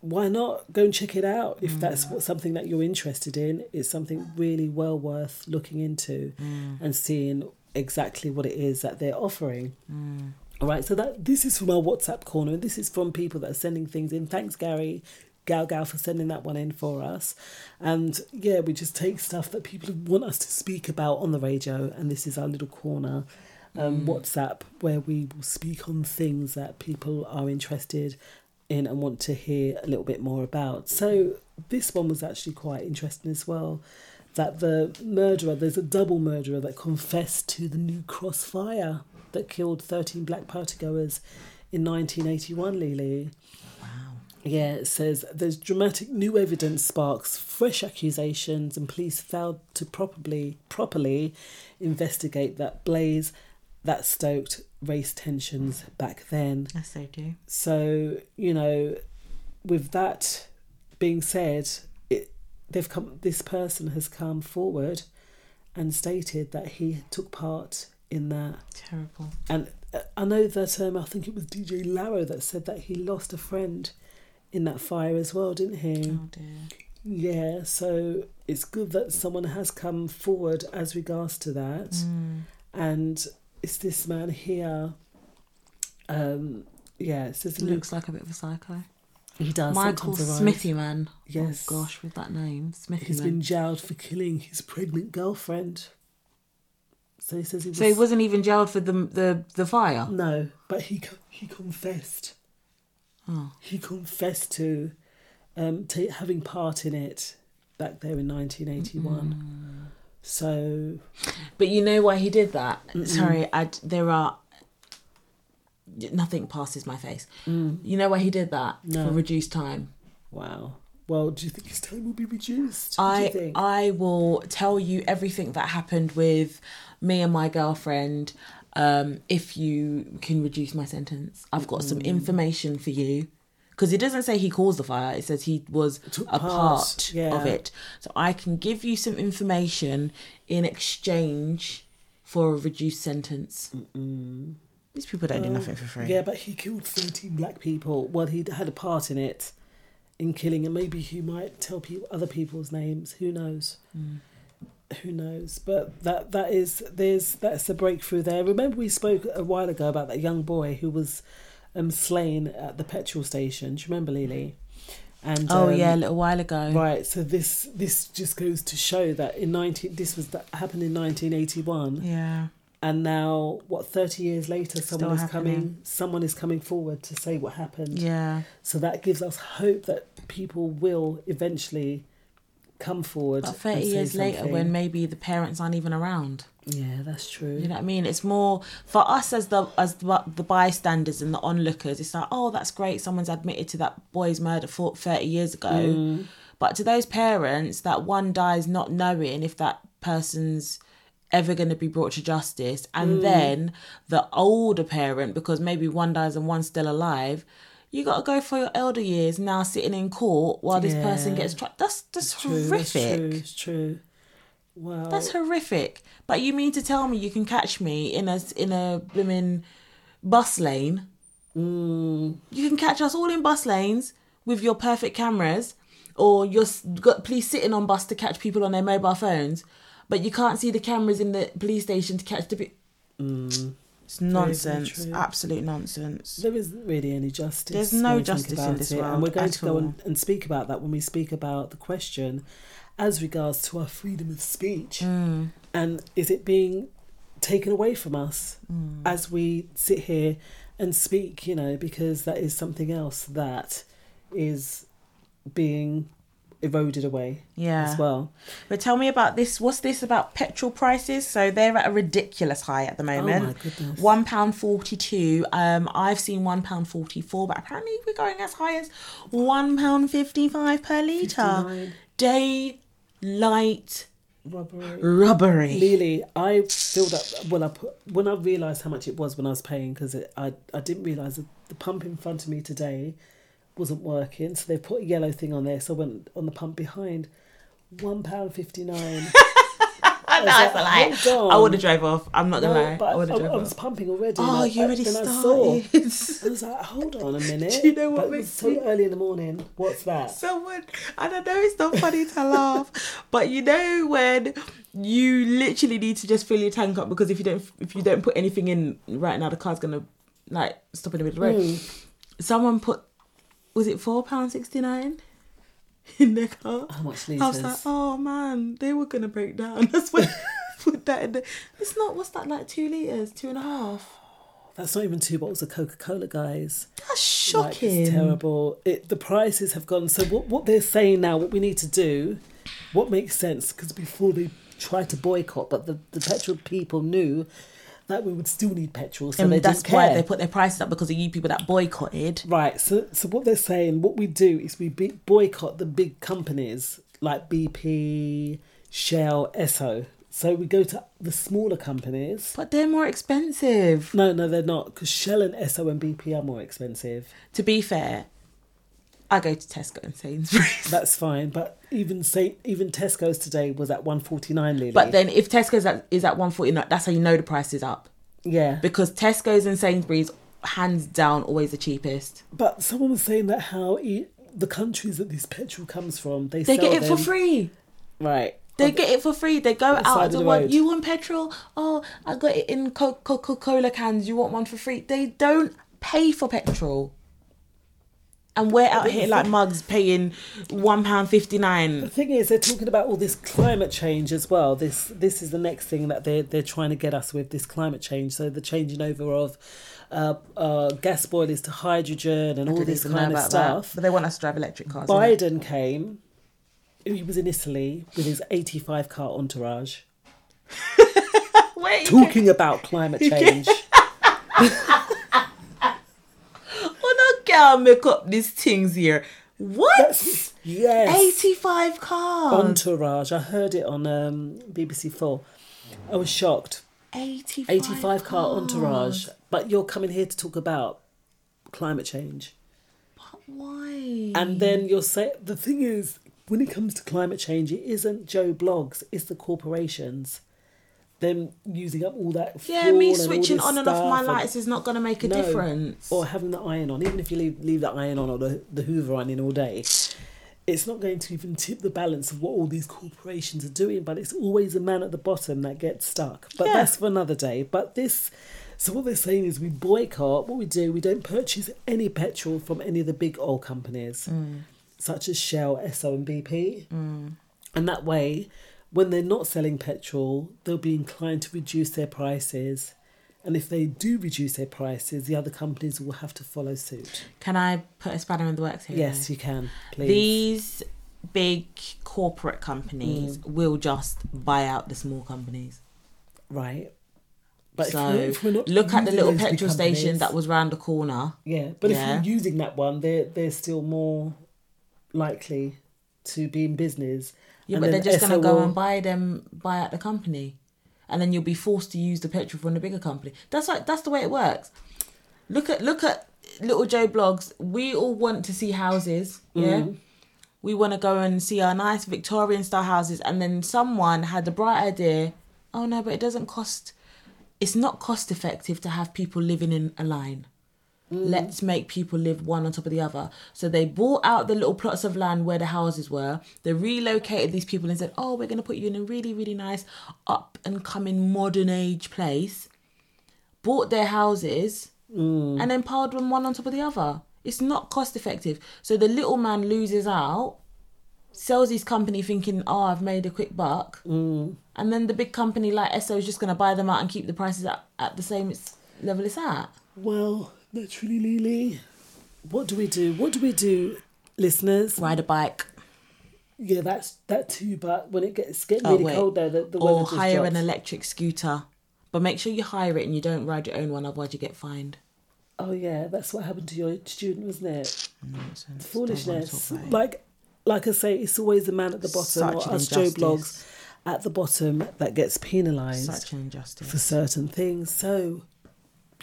why not go and check it out if Mm. that's what something that you're interested in? It's something really well worth looking into Mm. and seeing exactly what it is that they're offering. Mm. All right, so that this is from our WhatsApp corner, and this is from people that are sending things in. Thanks, Gary, Gal Gal, for sending that one in for us. And yeah, we just take stuff that people want us to speak about on the radio, and this is our little corner um, WhatsApp where we will speak on things that people are interested in and want to hear a little bit more about. So this one was actually quite interesting as well. That the murderer, there's a double murderer that confessed to the New Cross fire that killed 13 black partygoers in 1981, Lily. Wow. Yeah, it says there's dramatic new evidence sparks fresh accusations, and police failed to properly properly investigate that blaze that stoked race tensions back then. Yes, they do. So you know, with that being said, it they've come. This person has come forward and stated that he took part in that. Terrible. And uh, I know that um, I think it was DJ Laro that said that he lost a friend in that fire as well, didn't he? Oh dear. Yeah, so it's good that someone has come forward as regards to that. Mm. And it's this man here. Um, yeah, it says He looks like a bit of a psycho. He does. Michael sometimes arrive. Smithy, man. Yes. Oh gosh, with that name, Smithy. He's been jailed for killing his pregnant girlfriend. So he says he was. So he wasn't even jailed for the the the fire. No, but he he confessed. Oh. He confessed to um, ta having part in it back there in 1981. So, But you know why he did that? Mm-mm. Sorry, I there are nothing passes my face. Mm. You know why he did that No. for reduced time? wow. Well, do you think his time will be reduced? What do you I think? I will tell you everything that happened with me and my girlfriend. Um, if you can reduce my sentence, I've got some Mm. information for you. Because it doesn't say he caused the fire; it says he was Took a part, yeah. of it. So I can give you some information in exchange for a reduced sentence. These people don't do nothing for free. Yeah, but he killed 13 black people. Well, he had a part in it, in killing, and maybe he might tell people other people's names. Who knows? Mm. Who knows? But that that is there's that's a breakthrough there. Remember we spoke a while ago about that young boy who was um slain at the petrol station. Do you remember Lily? And Oh um, yeah, a little while ago. Right, so this this just goes to show that in nineteen this was that happened in nineteen eighty one. Yeah. And now what thirty years later someone is coming someone is coming forward to say what happened. Yeah. So that gives us hope that people will eventually come forward. But and thirty say years later, something. when maybe the parents aren't even around. Yeah, that's true. You know what I mean? It's more for us as the as the, the bystanders and the onlookers. It's like, oh, that's great. Someone's admitted to that boy's murder for thirty years ago. Mm. But to those parents, that one dies not knowing if that person's ever going to be brought to justice, and Mm. then the older parent, because maybe one dies and one's still alive. You got to go for your elder years now, sitting in court while this person gets tried. That's that's True, horrific. That's true. It's true. Wow. That's horrific. But you mean to tell me you can catch me in a in a blooming bus lane? Mm. You can catch us all in bus lanes with your perfect cameras, or you're got police sitting on bus to catch people on their mobile phones, but you can't see the cameras in the police station to catch the. Pe- Mm. It's nonsense. Absolute nonsense. There isn't really any justice. There's no when you think justice in this it, world and we're going to go and, and speak about that when we speak about the question as regards to our freedom of speech Mm. and is it being taken away from us Mm. as we sit here and speak you know because that is something else that is being eroded away Yeah. as well But tell me about this. What's this about petrol prices? So they're at a ridiculous high at the moment. Oh my goodness. One pound forty two. Um, I've seen one pound forty four, but apparently we're going as high as one pound fifty five per liter. 59. Daylight Robbery. Robbery. Lily, I filled up when I put when I realised how much it was when I was paying because I I didn't realise the pump in front of me today wasn't working, so they put a yellow thing on there. So I went on the pump behind, one pound fifty nine. no, it's a lie. I would have drove off. I'm not gonna lie. But I I, I, I was pumping already. Oh, you I, already then I saw. started. I was like, hold on a minute. Do you know what But makes was me- so early in the morning. What's that? Someone, and I know it's not funny to laugh, but you know when you literally need to just fill your tank up because if you don't, if you don't put anything in right now, the car's gonna like stop in the middle of the road. Mm. Someone put was it four pound sixty nine in their car? How much I was like, oh man, they were gonna break down. That's why I put that in there. It's not. What's that like? Two liters, two and a half. That's not even two bottles of Coca Cola, guys. That's Like, shocking. it's terrible. It, the prices have gone. So what, what they're saying now, what we need to do, what makes sense, because before they tried to boycott, but the, the petrol people knew that we would still need petrol, so and they that's why they put their prices up because of you people that boycotted. Right. So so what they're saying, what we do is we boycott the big companies like BP, Shell, Esso. So we go to the smaller companies. But they're more expensive. No, no, they're not because Shell and Esso and BP are more expensive. To be fair, I go to Tesco and Sainsbury's. That's fine, but even say even Tesco's today was at one forty nine, Lily. But then if Tesco's at, is at 149, that's how you know the price is up. yeah, Because Tesco's and Sainsbury's, hands down, always the cheapest. but someone was saying that how e- the countries that this petrol comes from, they They get it for free. right? They get it for free. They go the out of the, of the world. road. You want petrol? Oh, I got it in Coca Cola cans. You want one for free? They don't pay for petrol. And we're out here like mugs paying one pound fifty The thing is, they're talking about all this climate change as well. This this is the next thing that they're they're trying to get us with this climate change. So the changing over of uh, uh, gas boilers to hydrogen and all this kind of stuff. But they want us to drive electric cars. Biden came. He was in Italy with his 85 car entourage, Wait, talking about climate change. girl, make up these things here. What? yes. Eighty five cars. Entourage. I heard it on um, BBC Four. I was shocked. 85, 85 car entourage. But you're coming here to talk about climate change. Why? And then you'll say the thing is, when it comes to climate change, it isn't Joe Bloggs, it's the corporations. Them using up all that. Yeah, me fuel and all switching on and off my lights is not going to make a No. difference. Or having the iron on, even if you leave leave the iron on or the, the Hoover on in all day, it's not going to even tip the balance of what all these corporations are doing. But it's always the man at the bottom that gets stuck. But Yeah. that's for another day. But this, so what they're saying is we boycott. What we do, we don't purchase any petrol from any of the big oil companies, mm. such as Shell, Esso, and BP. Mm. And that way, when they're not selling petrol, they'll be inclined to reduce their prices. And if they do reduce their prices, the other companies will have to follow suit. Can I put a spanner in the works here? Yes, you can, please. These big corporate companies Mm. will just buy out the small companies. Right. But if so we're- if we're look at the little petrol station that was round the corner. Yeah, but Yeah. if you're using that one, they're they're still more likely to be in business. Yeah, And but they're just gonna go will- and buy them, buy out the company, and then you'll be forced to use the petrol from the bigger company. That's like that's the way it works. Look at look at little Joe Bloggs. We all want to see houses, yeah. Mm. We want to go and see our nice Victorian style houses, and then someone had the bright idea. Oh no, but it doesn't cost. It's not cost effective to have people living in a line. Let's make people live one on top of the other. So they bought out the little plots of land where the houses were. They relocated these people and said, "Oh, we're going to put you in a really, really nice up and coming modern age place." Bought their houses mm. and then piled them one on top of the other. It's not cost effective. So the little man loses out, sells his company thinking, "Oh, I've made a quick buck," mm. and then the big company like Esso is just going to buy them out and keep the prices at, at the same level it's at. Well, naturally, Lily. What do we do? What do we do, listeners? Ride a bike. Yeah, that's that too. But when it gets getting Oh, really wait. cold there, the, the or weather hire an electric scooter. But make sure you hire it and you don't ride your own one, otherwise you get fined. Oh yeah, that's what happened to your student, wasn't it? Mm, Nonsense. Foolishness. Don't wanna talk about it. Like, like I say, it's always the man at the bottom Such or us Joe Bloggs at the bottom that gets penalised Such an injustice. for certain things. So,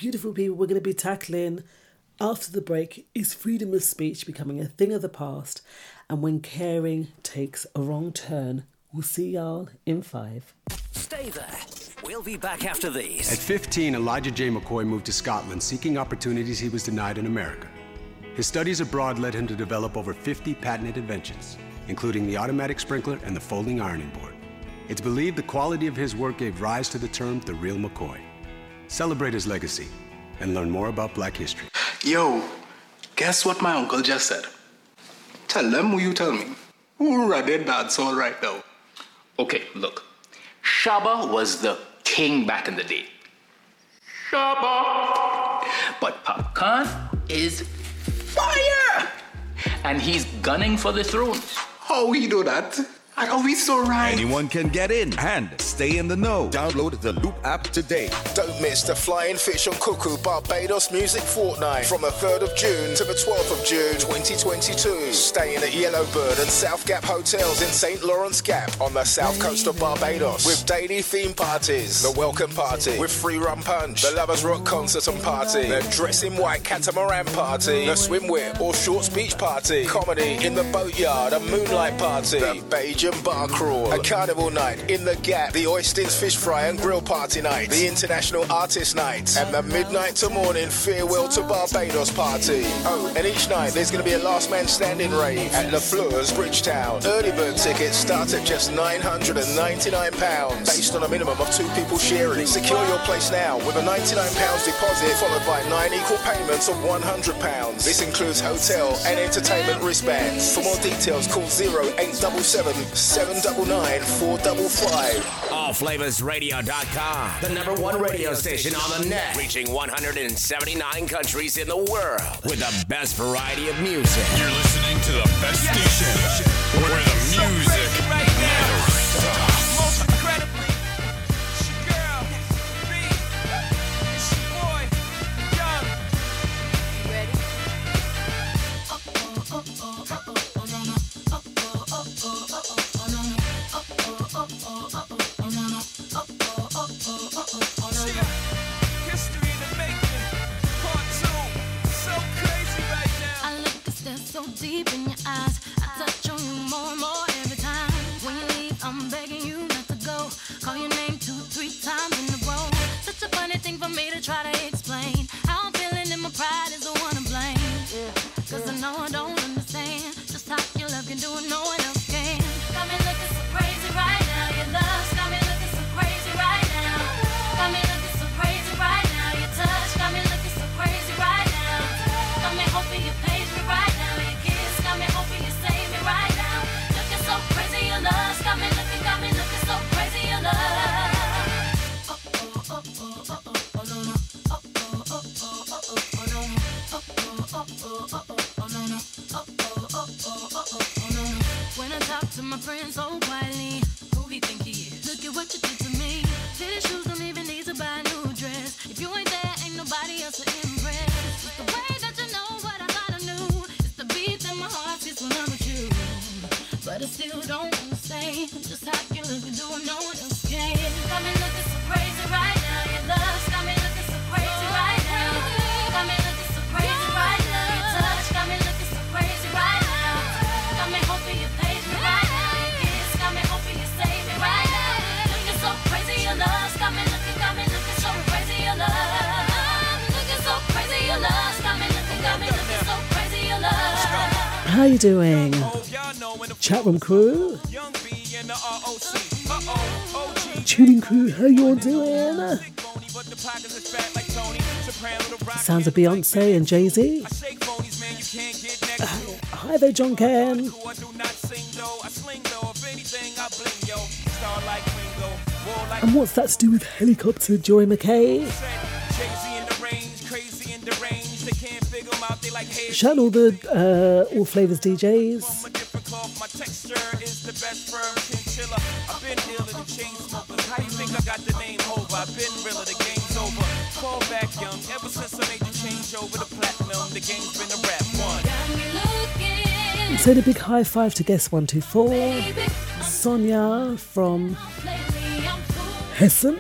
beautiful people, we're going to be tackling after the break is freedom of speech becoming a thing of the past, and when caring takes a wrong turn. We'll see y'all in five. Stay there. We'll be back after these. At 15, Elijah J. McCoy moved to Scotland seeking opportunities he was denied in America. His studies abroad led him to develop over 50 patented inventions, including the automatic sprinkler and the folding ironing board. It's believed the quality of his work gave rise to the term the real McCoy. Celebrate his legacy and learn more about black history. Yo, guess what my uncle just said? Tell them who you tell me. Who are dead bad all right right now? Okay, look. Shaba was the king back in the day. Shaba. But Popcorn is fire! And he's gunning for the throne. How we do that? And how we so right? Anyone can get in and stay in the know. Download the Loop app today. Don't miss the Flying Fish on Cuckoo Barbados Music Fortnight from the 3rd of June to the 12th of June 2022. Staying at Yellowbird and South Gap Hotels in St. Lawrence Gap on the south coast of Barbados with daily theme parties, the welcome party with free rum punch, the Lovers Rock concert and party, the Dress in White catamaran party, the swimwear or shorts beach party, comedy in the boatyard, a moonlight party, the Bajan bar crawl, a carnival night in the Gap, the Oistins fish fry and grill party night, the international artist night, and the midnight to morning farewell to Barbados party. Oh, and each night there's going to be a last man standing rave at Le Fleurs, Bridgetown. Early bird tickets start at just £999 based on a minimum of two people sharing. Secure your place now with a £99 deposit followed by nine equal payments of £100. This includes hotel and entertainment wristbands. For more details, call 0877 799 455. AllFlavorsRadio.com, the number one radio station on the net, reaching 179 countries in the world with the best variety of music. You're listening to the best station where the music deep in your eyes. I touch on you more and more every time. When you leave, I'm begging you not to go. Call your name two, three times in a row. Such a funny thing for me to try to How you doing? Chat room crew, tuning crew, how you all doing? Sounds of Beyonce and Jay Z. Uh, hi there, John Ken. And what's that to do with helicopter, Joy McKay? Uh, over? I've been realer, the game's over. Fall back young, ever since I made the change over to platinum, the game's been a rap one. Say the big high five to guest 124, Sonia from Hessen.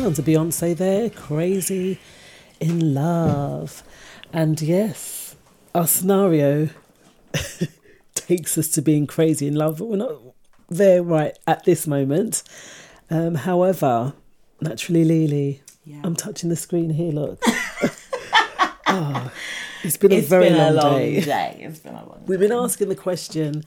Sounds of Beyonce there, crazy in love. And yes, our scenario takes us to being crazy in love, but we're not there right at this moment. Um, however, naturally, Lily, I'm touching the screen here, look. oh, it's been a very been a long, long day. day. It's been a long We've been asking the question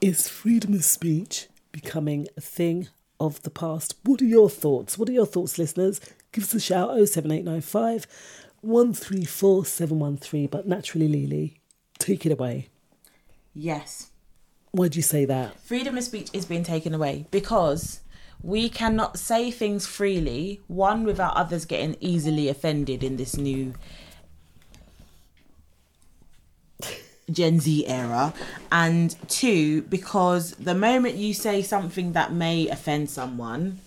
Is freedom of speech becoming a thing of the past? What are your thoughts? What are your thoughts, listeners? Give us a shout 07895 134 713. But naturally, Lily, take it away. Yes. Why'd you say that? freedom of speech is being taken away because we cannot say things freely one without others getting easily offended in this new gen z era and two because the moment you say something that may offend someone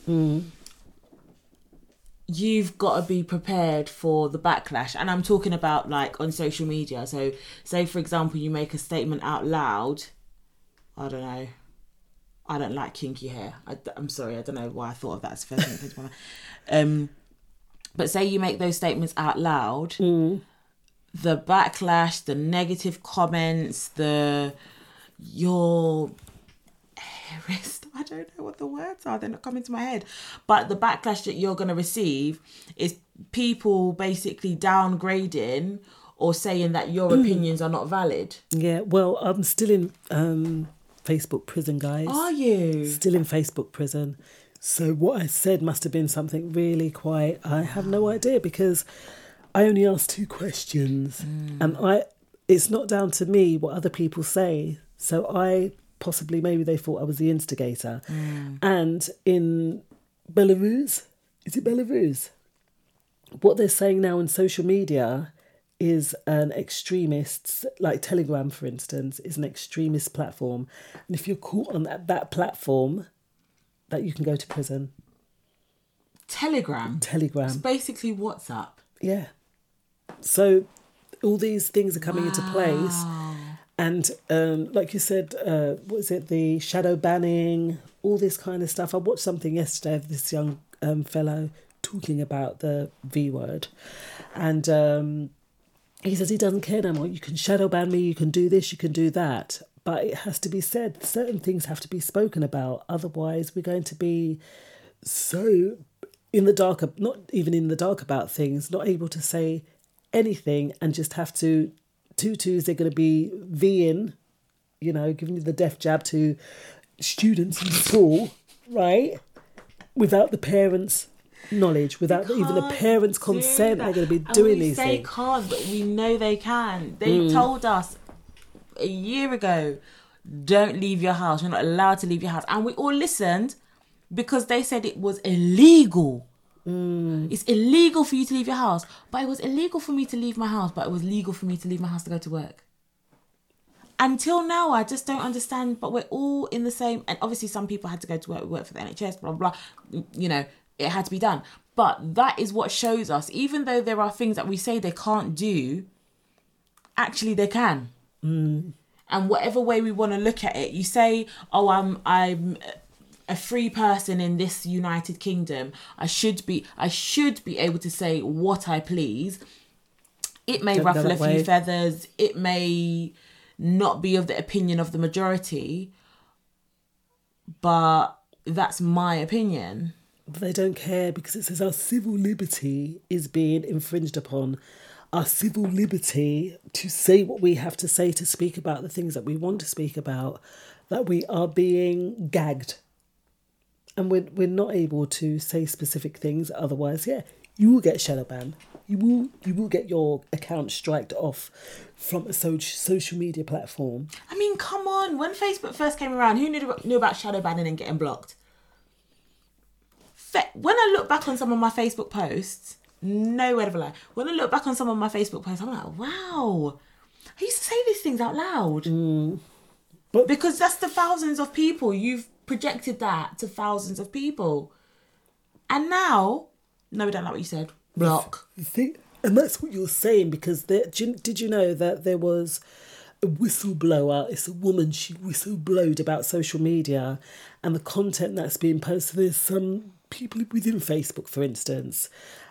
you've got to be prepared for the backlash and i'm talking about like on social media. So say for example you make a statement out loud i don't know i don't like kinky hair. I, am sorry i don't know why i thought of that as first thing um but say you make those statements out loud the backlash the negative comments the your hairist i don't know what the words are they're not coming to my head but the backlash that you're going to receive is people basically downgrading or saying that your opinions are not valid Yeah, well, I'm still in um, Facebook prison, guys. Are you? Still in Facebook prison. So what I said must have been something really quite. I have no idea because I only asked two questions, mm. and I. It's not down to me what other people say. So I possibly maybe they thought I was the instigator, mm. and in Belarus, is it Belarus? What they're saying now on social media is an extremist, like Telegram, for instance, is an extremist platform. And if you're caught on that, that platform, that you can go to prison. telegram Telegram. it's basically whatsapp Yeah. So all these things are coming into place. And um, like you said, uh, what is it? The shadow banning, all this kind of stuff. I watched something yesterday of this young um, fellow talking about the V word. And um, he says he doesn't care no more. You can shadow ban me, you can do this, you can do that. But it has to be said, certain things have to be spoken about. Otherwise, we're going to be so in the dark, not even in the dark about things, not able to say anything and just have to, tutus, they're going to be Ving, you know, giving you the death jab to students in school, right? Without the parents' knowledge, without even the parents' consent, they're going to be And doing these say things. can't, but we know they can. They Mm. told us a year ago, don't leave your house. You're not allowed to leave your house, and we all listened because they said it was illegal. Mm. It's illegal for you to leave your house, but it was illegal for me to leave my house, but it was legal for me to leave my house to go to work. Until now, I just don't understand. But we're all in the same, and obviously, some people had to go to work, work for the NHS, blah blah. You know, it had to be done. But that is what shows us, even though there are things that we say they can't do, actually they can. Mm. And whatever way we want to look at it, you say, "Oh, I'm I'm a free person in this United Kingdom. I should be I should be able to say what I please." It may Don't ruffle a few way. feathers. It may not be of the opinion of the majority, but that's my opinion. They don't care because it says our civil liberty is being infringed upon. Our civil liberty to say what we have to say, to speak about the things that we want to speak about, that we are being gagged. And we're, we're not able to say specific things. Otherwise, yeah, you will get shadow ban. You will you will get your account striked off from a so- social media platform. I mean, come on. When Facebook first came around, who knew, knew about shadow banning and getting blocked? Fe- When I look back on some of my Facebook posts, no word of a lie. When I look back on some of my Facebook posts, I'm like, wow, I used to say these things out loud. Mm. But because that's the thousands of people you've projected that to thousands of people, and now, no, we don't like what you said. Block. Thing, and that's what you're saying because there, did, you, did you know that there was a whistleblower? It's a woman. She whistleblowed about social media and the content that's being posted. There's some people within Facebook, for instance,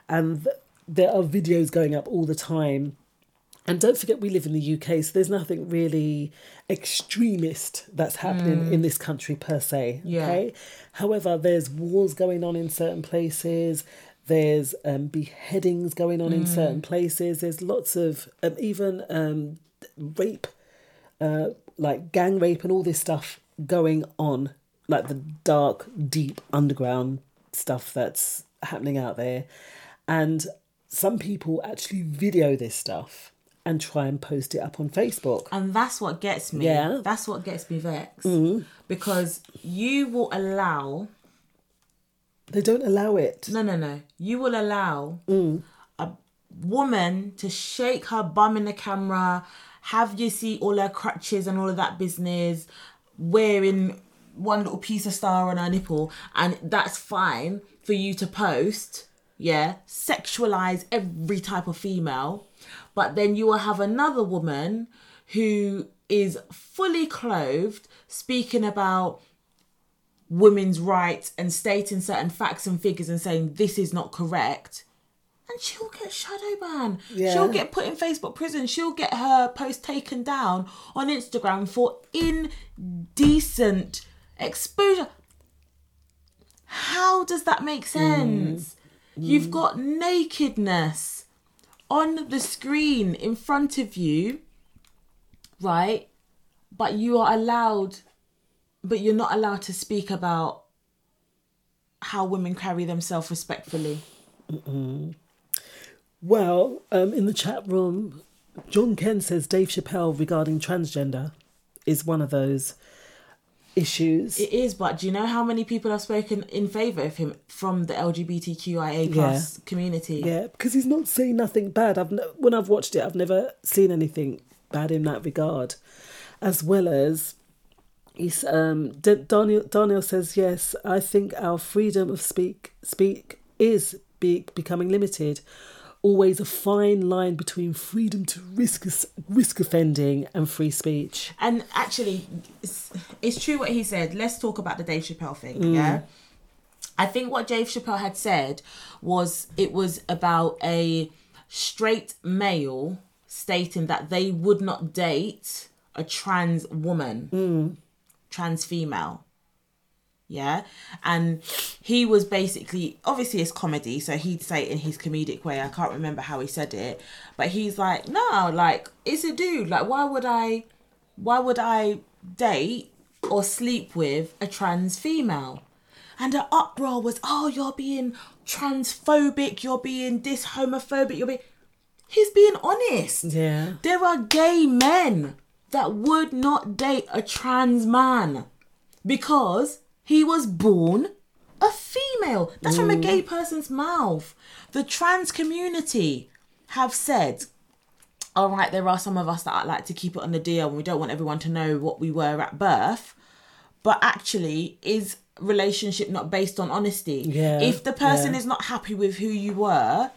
and there are videos going up all the time. And don't forget, we live in the UK, so there's nothing really extremist that's happening Mm. in this country per se. Yeah. Okay. However, there's wars going on in certain places. There's um, beheadings going on in Mm. certain places. There's lots of um, even um, rape, uh, like gang rape and all this stuff going on, like the dark, deep underground stuff that's happening out there. And some people actually video this stuff and try and post it up on Facebook. And that's what gets me. Yeah. That's what gets me vexed. Mhm. Because you will allow. They don't allow it. No, no, no. You will allow Mm. a woman to shake her bum in the camera, have you see all her crutches and all of that business, wearing one little piece of star on her nipple, and that's fine for you to post. Yeah, sexualize every type of female, but then you will have another woman who is fully clothed speaking about women's rights and stating certain facts and figures and saying this is not correct and she'll get shadow banned. Yeah. She'll get put in Facebook prison. She'll get her post taken down on Instagram for indecent exposure. How does that make mm. sense? You've got nakedness on the screen in front of you, right? But you are allowed, but you're not allowed to speak about how women carry themselves respectfully. Mm-mm. Well, um, in the chat room, John Ken says Dave Chappelle regarding transgender is one of those issues. It is, but do you know how many people have spoken in favour of him from the LGBTQIA plus community? Yeah, because he's not saying nothing bad. I've when I've watched it, I've never seen anything bad in that regard. As well as, he's um, D- Daniel. Daniel says yes. I think our freedom of speak speak is be- becoming limited. Always a fine line between freedom to risk risk offending and free speech. And actually, it's, it's true what he said. Let's talk about the Dave Chappelle thing. Mm. Yeah. I think what Dave Chappelle had said was it was about a straight male stating that they would not date a trans woman, trans female. Yeah. And he was basically, obviously, it's comedy. So he'd say it in his comedic way. I can't remember how he said it. But he's like, no, like, it's a dude. Like, why would I, why would I date or sleep with a trans female? And the uproar was, oh, you're being transphobic, you're being this homophobic, you're being. He's being honest. Yeah. There are gay men that would not date a trans man because he was born a female. That's from a mm. gay person's mouth. The trans community have said, all right, there are some of us that like to keep it on the deal and we don't want everyone to know what we were at birth. But actually, is relationship not based on honesty? Yeah, If the person yeah. is not happy with who you were,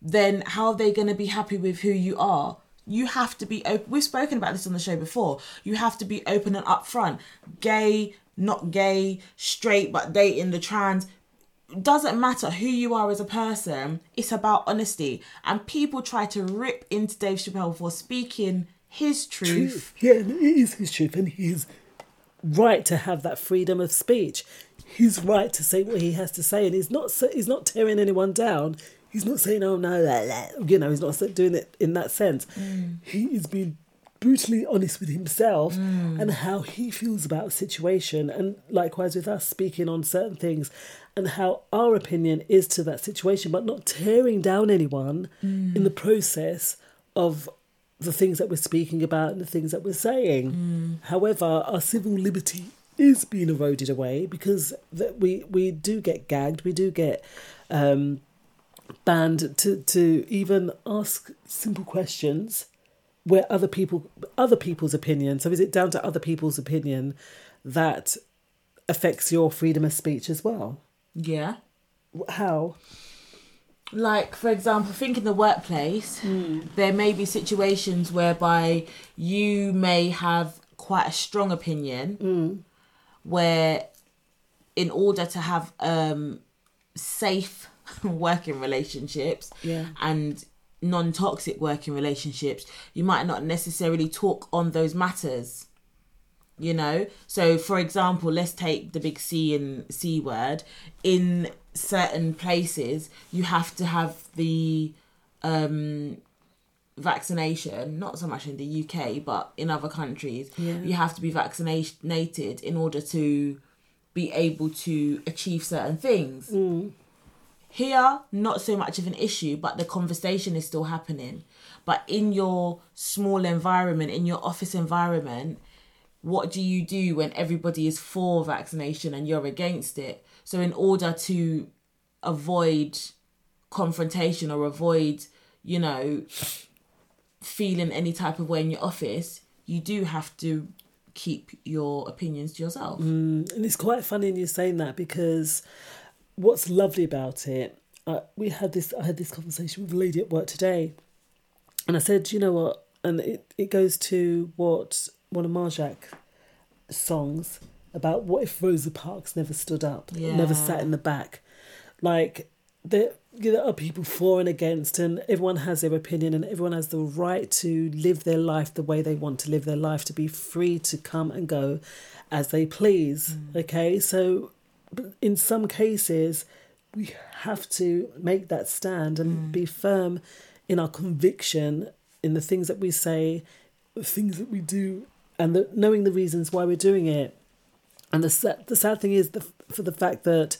then how are they going to be happy with who you are? You have to be open. We've spoken about this on the show before. You have to be open and upfront. Gay, not gay, straight, but dating the trans. Doesn't matter who you are as a person. It's about honesty. And people try to rip into Dave Chappelle for speaking his truth. truth. Yeah, it is his truth, and his right to have that freedom of speech. His right to say what he has to say, and he's not he's not tearing anyone down. He's not saying, "Oh no," la, la," you know, he's not doing it in that sense. Mm. He is being brutally honest with himself mm. and how he feels about a situation, and likewise with us speaking on certain things, and how our opinion is to that situation, but not tearing down anyone mm. in the process of the things that we're speaking about and the things that we're saying. Mm. However, our civil liberty is being eroded away because that we we do get gagged, we do get um, banned to to even ask simple questions where other people other people's opinion. So is it down to other people's opinion that affects your freedom of speech as well? Yeah. How? like for example think in the workplace there may be situations whereby you may have quite a strong opinion where in order to have um safe working relationships Yeah. and non-toxic working relationships you might not necessarily talk on those matters you know? So for example let's take the big c and c word. In certain places you have to have the um vaccination not so much in the uk but in other countries. Yeah. you have to be vaccinated in order to be able to achieve certain things here not so much of an issue but the conversation is still happening. But in your small environment in your office environment what do you do when everybody is for vaccination and you're against it? So in order to avoid confrontation or avoid you know feeling any type of way in your office you do have to keep your opinions to yourself. Mm, and it's quite funny you saying that because what's lovely about it, uh, we had this. I had this conversation with a lady at work today, and I said, you know what, and it, it goes to what one of Marjac's songs about what if Rosa Parks never stood up, never sat in the back, like there, there are people for and against, and everyone has their opinion, and everyone has the right to live their life the way they want to live their life, to be free to come and go as they please. Okay, so in some cases, we have to make that stand and mm. be firm in our conviction in the things that we say, the things that we do, and the, knowing the reasons why we're doing it. And the sad, the sad thing is the, for the fact that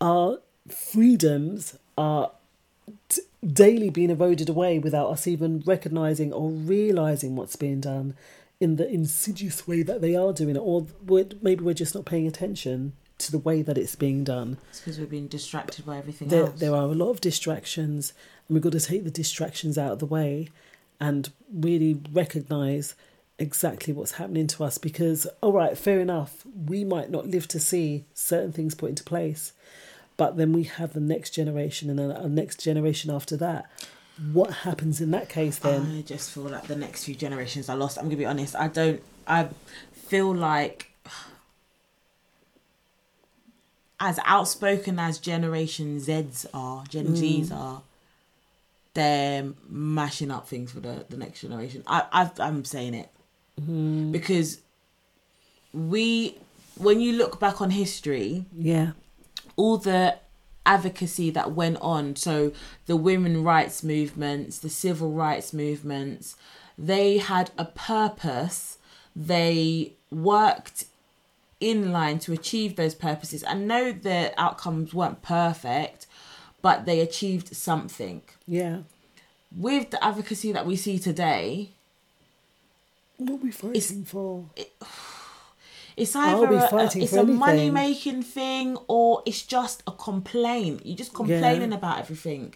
our freedoms are t- daily being eroded away without us even recognizing or realizing what's being done in the insidious way that they are doing it, or we're, maybe we're just not paying attention to the way that it's being done. it's because we're being distracted by everything There, else there are a lot of distractions, and we've got to take the distractions out of the way and really recognize exactly what's happening to us. Because, all right, fair enough, we might not live to see certain things put into place, but then we have the next generation and then a next generation after that. What happens in that case then? I just feel like the next few generations are lost. I'm gonna be honest. I don't. I feel like as outspoken as Generation Zs are, Gen Zs Mm. are, they're mashing up things for the the next generation. I I've, I'm saying it Mhm. because we, when you look back on history, Yeah. all the advocacy that went on so the women rights movements the civil rights movements they had a purpose they worked in line to achieve those purposes and know the outcomes weren't perfect but they achieved something Yeah. with the advocacy that we see today What are we fighting for? It's I'll either a, it's a money making thing or it's just a complaint. You're just complaining Yeah. about everything.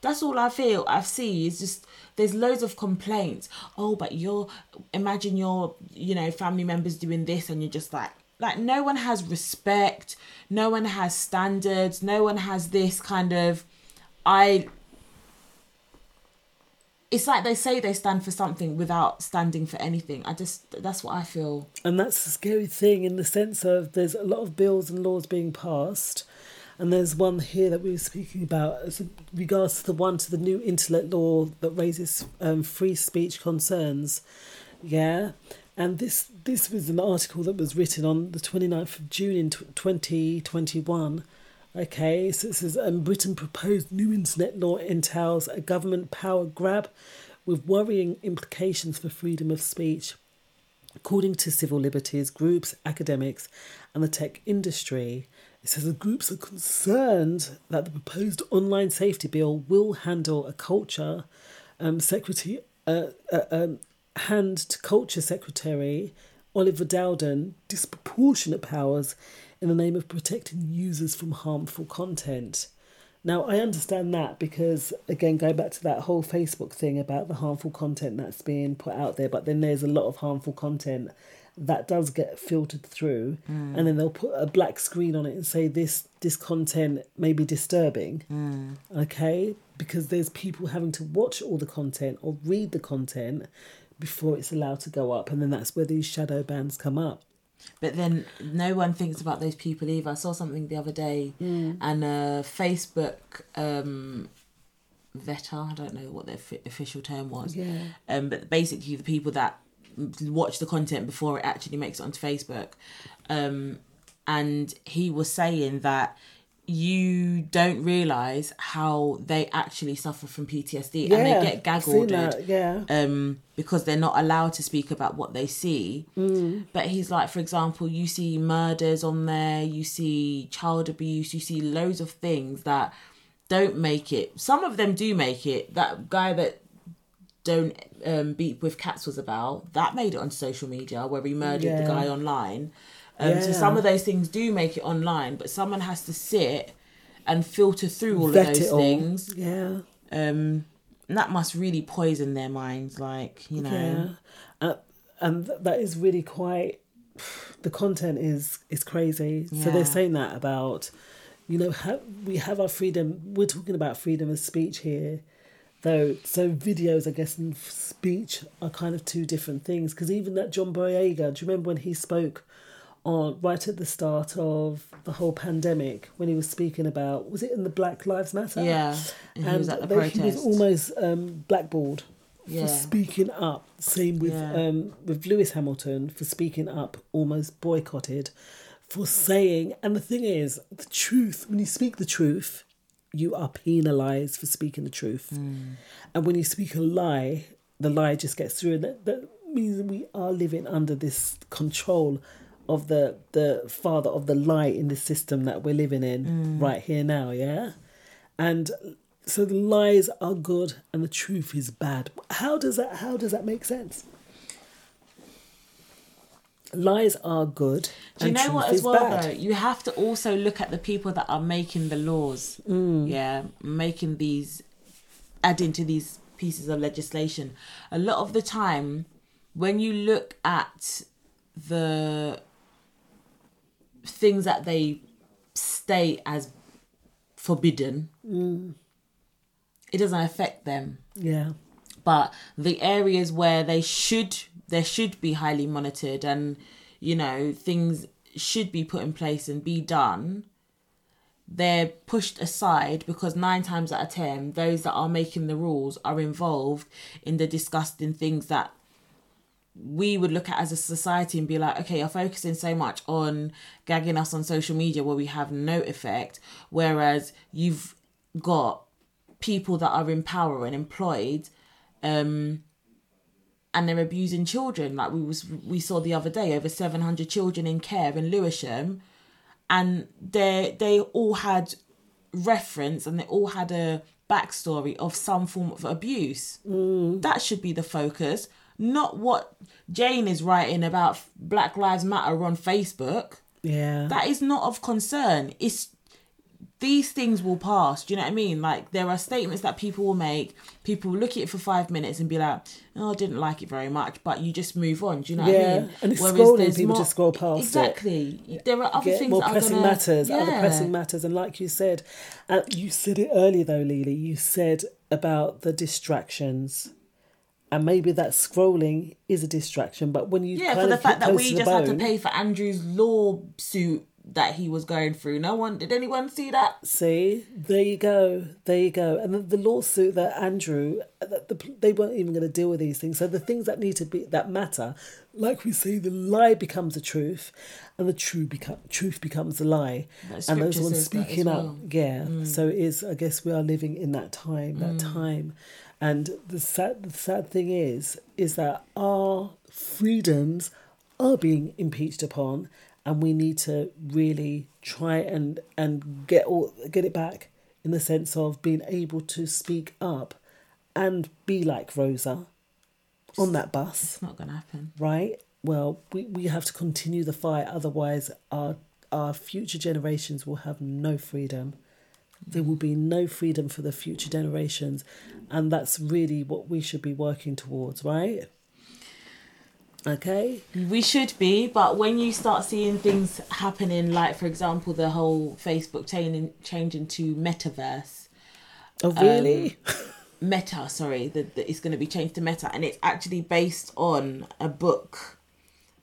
That's all I feel. I see is just there's loads of complaints. Oh, but you're imagine your you know family members doing this and you're just like like no one has respect. No one has standards. No one has this kind of I it's like they say they stand for something without standing for anything. I just that's what I feel. And that's the scary thing in the sense of there's a lot of bills and laws being passed. And there's one here that we were speaking about as regards to the one to the new internet law that raises um, free speech concerns. Yeah. And this this was an article that was written on the 29th of June in 2021. Okay, so it says and Britain proposed new internet law entails a government power grab with worrying implications for freedom of speech. According to civil liberties groups, academics, and the tech industry, it says the groups are concerned that the proposed online safety bill will handle a culture um, secretary, uh, uh, um, hand to culture secretary Oliver Dowden disproportionate powers in the name of protecting users from harmful content. Now, I understand that because, again, going back to that whole Facebook thing about the harmful content that's being put out there, but then there's a lot of harmful content that does get filtered through, Mm. and then they'll put a black screen on it and say this this content may be disturbing. Mm. Okay, because there's people having to watch all the content or read the content before it's allowed to go up, and then that's where these shadow bans come up. But then no one thinks about those people either. I saw something the other day, Mm. and a Facebook um, vetter, I don't know what the offi- official term was, Yeah. um, but basically the people that watch the content before it actually makes it onto Facebook. Um, and he was saying that you don't realize how they actually suffer from PTSD and they get gag ordered yeah. um, because they're not allowed to speak about what they see. Mm. But he's like, for example, you see murders on there, you see child abuse, you see loads of things that don't make it. Some of them do make it. That guy that don't um, beat with cats was about that made it on social media where he murdered Yeah. the guy online. Um, So some of those things do make it online, but someone has to sit and filter through all Vet of those things. Yeah. Um, and that must really poison their minds, like you know. Yeah, uh, and th- that is really quite. The content is is crazy. So they're saying that about, you know, ha- we have our freedom. We're talking about freedom of speech here, though. So videos, I guess, and f- speech are kind of two different things. Because even that John Boyega, do you remember when he spoke? On right at the start of the whole pandemic, when he was speaking about, was it in the Black Lives Matter? Yeah, and he was at the they- he was almost um, blackballed Yeah. for speaking up. Same with Yeah. um, with Lewis Hamilton for speaking up, almost boycotted for saying. And the thing is, the truth. When you speak the truth, you are penalised for speaking the truth. And when you speak a lie, the lie just gets through. And that, that means we are living under this control of the the father of the lie in the system that we're living in Mm. right here now. Yeah, and so the lies are good and the truth is bad. How does that? How does that make sense? Lies are good. Do you know what as well bad. though? You have to also look at the people that are making the laws. Mm. Yeah, making these adding to these pieces of legislation. A lot of the time when you look at the things that they state as forbidden, Mm. it doesn't affect them. Yeah. but the areas where they should there should be highly monitored and you know things should be put in place and be done they're pushed aside because nine times out of ten those that are making the rules are involved in the disgusting things that we would look at as a society and be like, okay, you're focusing so much on gagging us on social media where we have no effect, whereas you've got people that are in power and employed, um, and they're abusing children. Like we was we saw the other day, over seven hundred children in care in Lewisham, and they they all had reference and they all had a backstory of some form of abuse. That should be the focus, not what Jane is writing about Black Lives Matter on Facebook. Yeah. That is not of concern. It's these things will pass. Do you know what I mean? Like there are statements that people will make. People will look at it for five minutes and be like, "Oh, I didn't like it very much," but you just move on. Do you know what I Yeah, mean? and it's Whereas scrolling, people more- just scroll past it. Exactly. There are other get things more that are pressing gonna, matters, other Yeah. pressing matters, and like you said, uh, you said it earlier though, Lily. You said about the distractions, and maybe that scrolling is a distraction. But when you Yeah, for the fact that we just had to pay for Andrew's lawsuit that he was going through. No one did anyone see that? See, there you go, there you go. And the, the lawsuit that Andrew, that the, they weren't even going to deal with these things. So the things that need to be that matter, like we say, the lie becomes the truth, and the true become truth becomes the lie. And those ones says that as speaking up, yeah. Mm. So it is. I guess we are living in that time, that Mm. time, and the sad, the sad thing is, is that our freedoms are being impeached upon and we need to really try and and get all get it back in the sense of being able to speak up and be like Rosa on that bus. It's not gonna happen. Right? Well, we, we have to continue the fight, otherwise our our future generations will have no freedom. There will be no freedom for the future generations. And that's really what we should be working towards, right? Okay. We should be, but when you start seeing things happening, like for example, the whole Facebook changing changing to metaverse. Oh really? Um, meta, sorry, that it's going to be changed to meta, and it's actually based on a book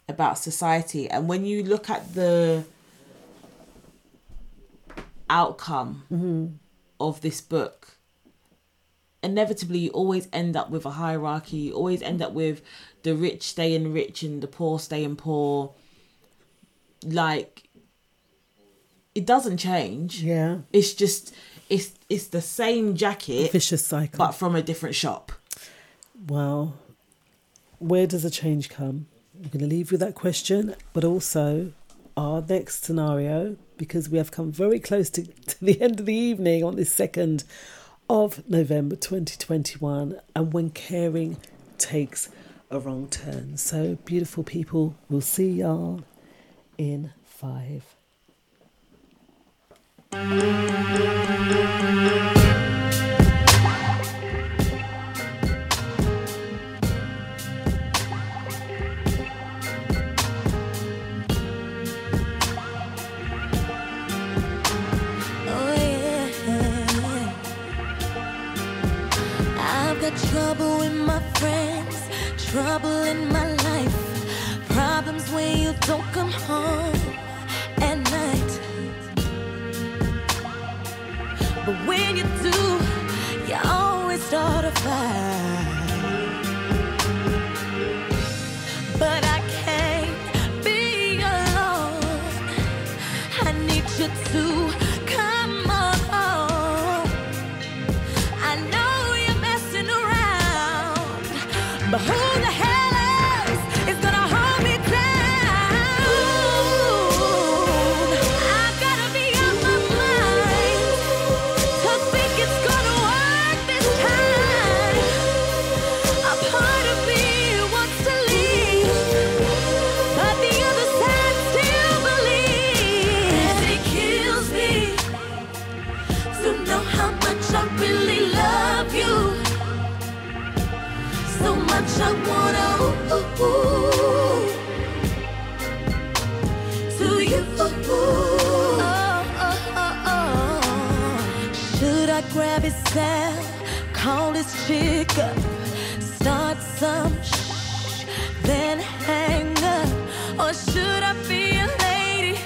about society. And when you look at the outcome mm-hmm. of this book inevitably you always end up with a hierarchy you always end up with the rich staying rich and the poor staying poor. Like it doesn't change. Yeah. It's just it's it's the same jacket a vicious cycle. but from a different shop. Well, where does the change come? I'm going to leave you with that question but also our next scenario because we have come very close to, to the end of the evening on this 2nd of November 2021 and when caring takes a wrong turn. So, beautiful people, we'll see y'all in five. trouble in my life, problems when you don't come home at night. But when you do. chick up, start some shh, then hang up? Or should I be a lady?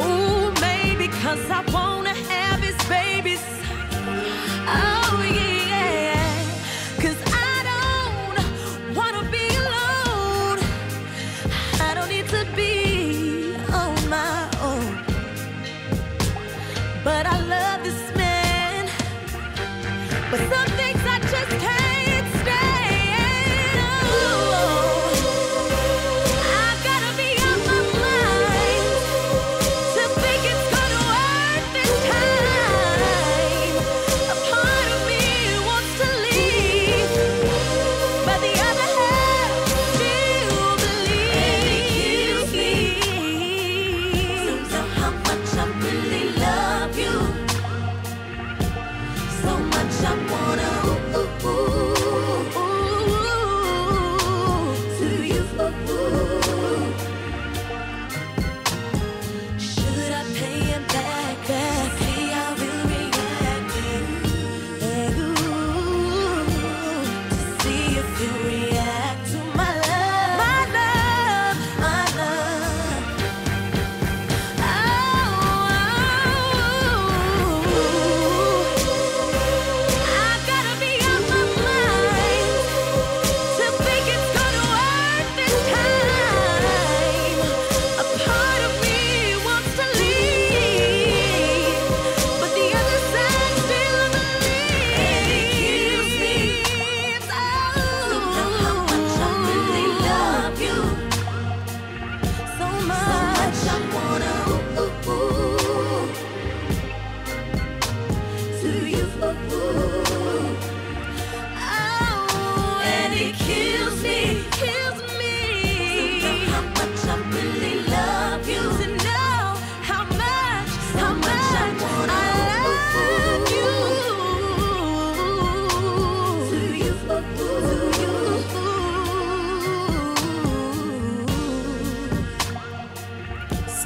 Ooh, maybe cause I want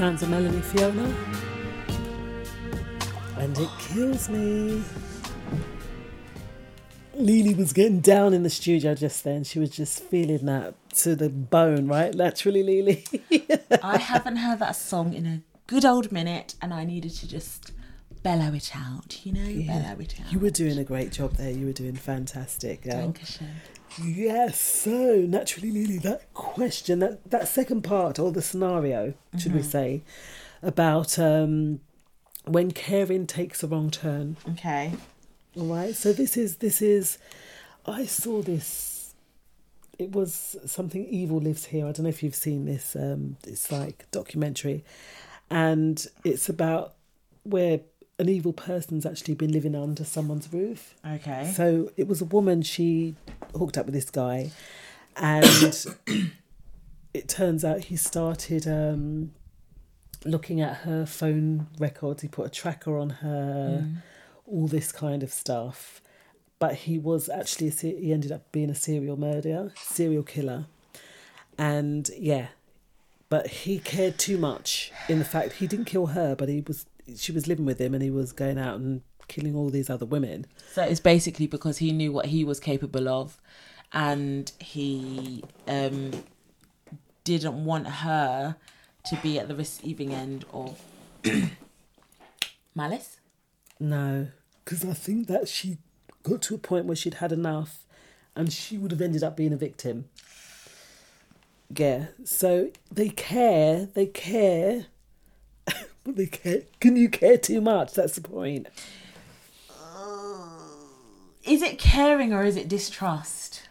Sansa Melanie Fiona. And it kills me. Lily was getting down in the studio just then. She was just feeling that to the bone, right? Naturally, Lily. I haven't heard that song in a good old minute, and I needed to just bellow it out, you know, yeah. bellow it out. You were doing a great job there. You were doing fantastic. Dankeschön. Yes, so naturally, Lily, that question, that, that second part, or the scenario, should we Mhm. say, about um, when caring takes a wrong turn. Okay. All right. So this is this is, I saw this. It was something evil lives here. I don't know if you've seen this. Um, it's like documentary, and it's about where an evil person's actually been living under someone's roof. Okay. So it was a woman. She hooked up with this guy, and it turns out he started um, looking at her phone records. He put a tracker on her, Mm. all this kind of stuff. But he was actually a, he ended up being a serial murderer, serial killer, and yeah, but he cared too much in the fact he didn't kill her, but he was she was living with him, and he was going out and killing all these other women. So it's basically because he knew what he was capable of, and he um, didn't want her to be at the receiving end of malice. No, because I think that she got to a point where she'd had enough and she would have ended up being a victim. Yeah, so they care, they care, but they care. Can you care too much? That's the point. Is it caring or is it distrust?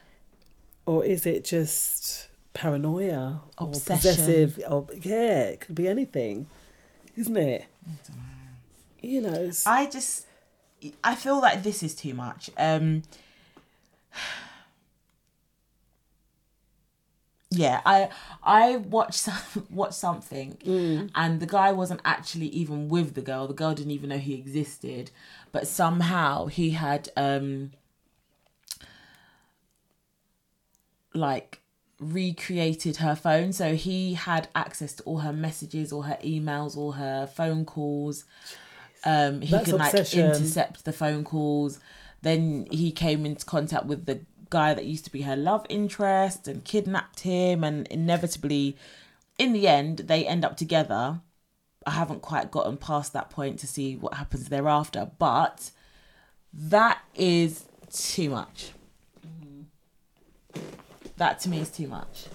Or is it just paranoia or possessive? Or, yeah, it could be anything, isn't it? You know, it's- I just I feel like this is too much. Um Yeah, I I watched some, watched something and the guy wasn't actually even with the girl. The girl didn't even know he existed, but somehow he had um like recreated her phone. So he had access to all her messages all her emails all her phone calls. Um he That's could like intercept the phone calls. Then he came into contact with the guy that used to be her love interest and kidnapped him and inevitably in the end they end up together i haven't quite gotten past that point to see what happens thereafter but that is too much mm-hmm. that to me is too much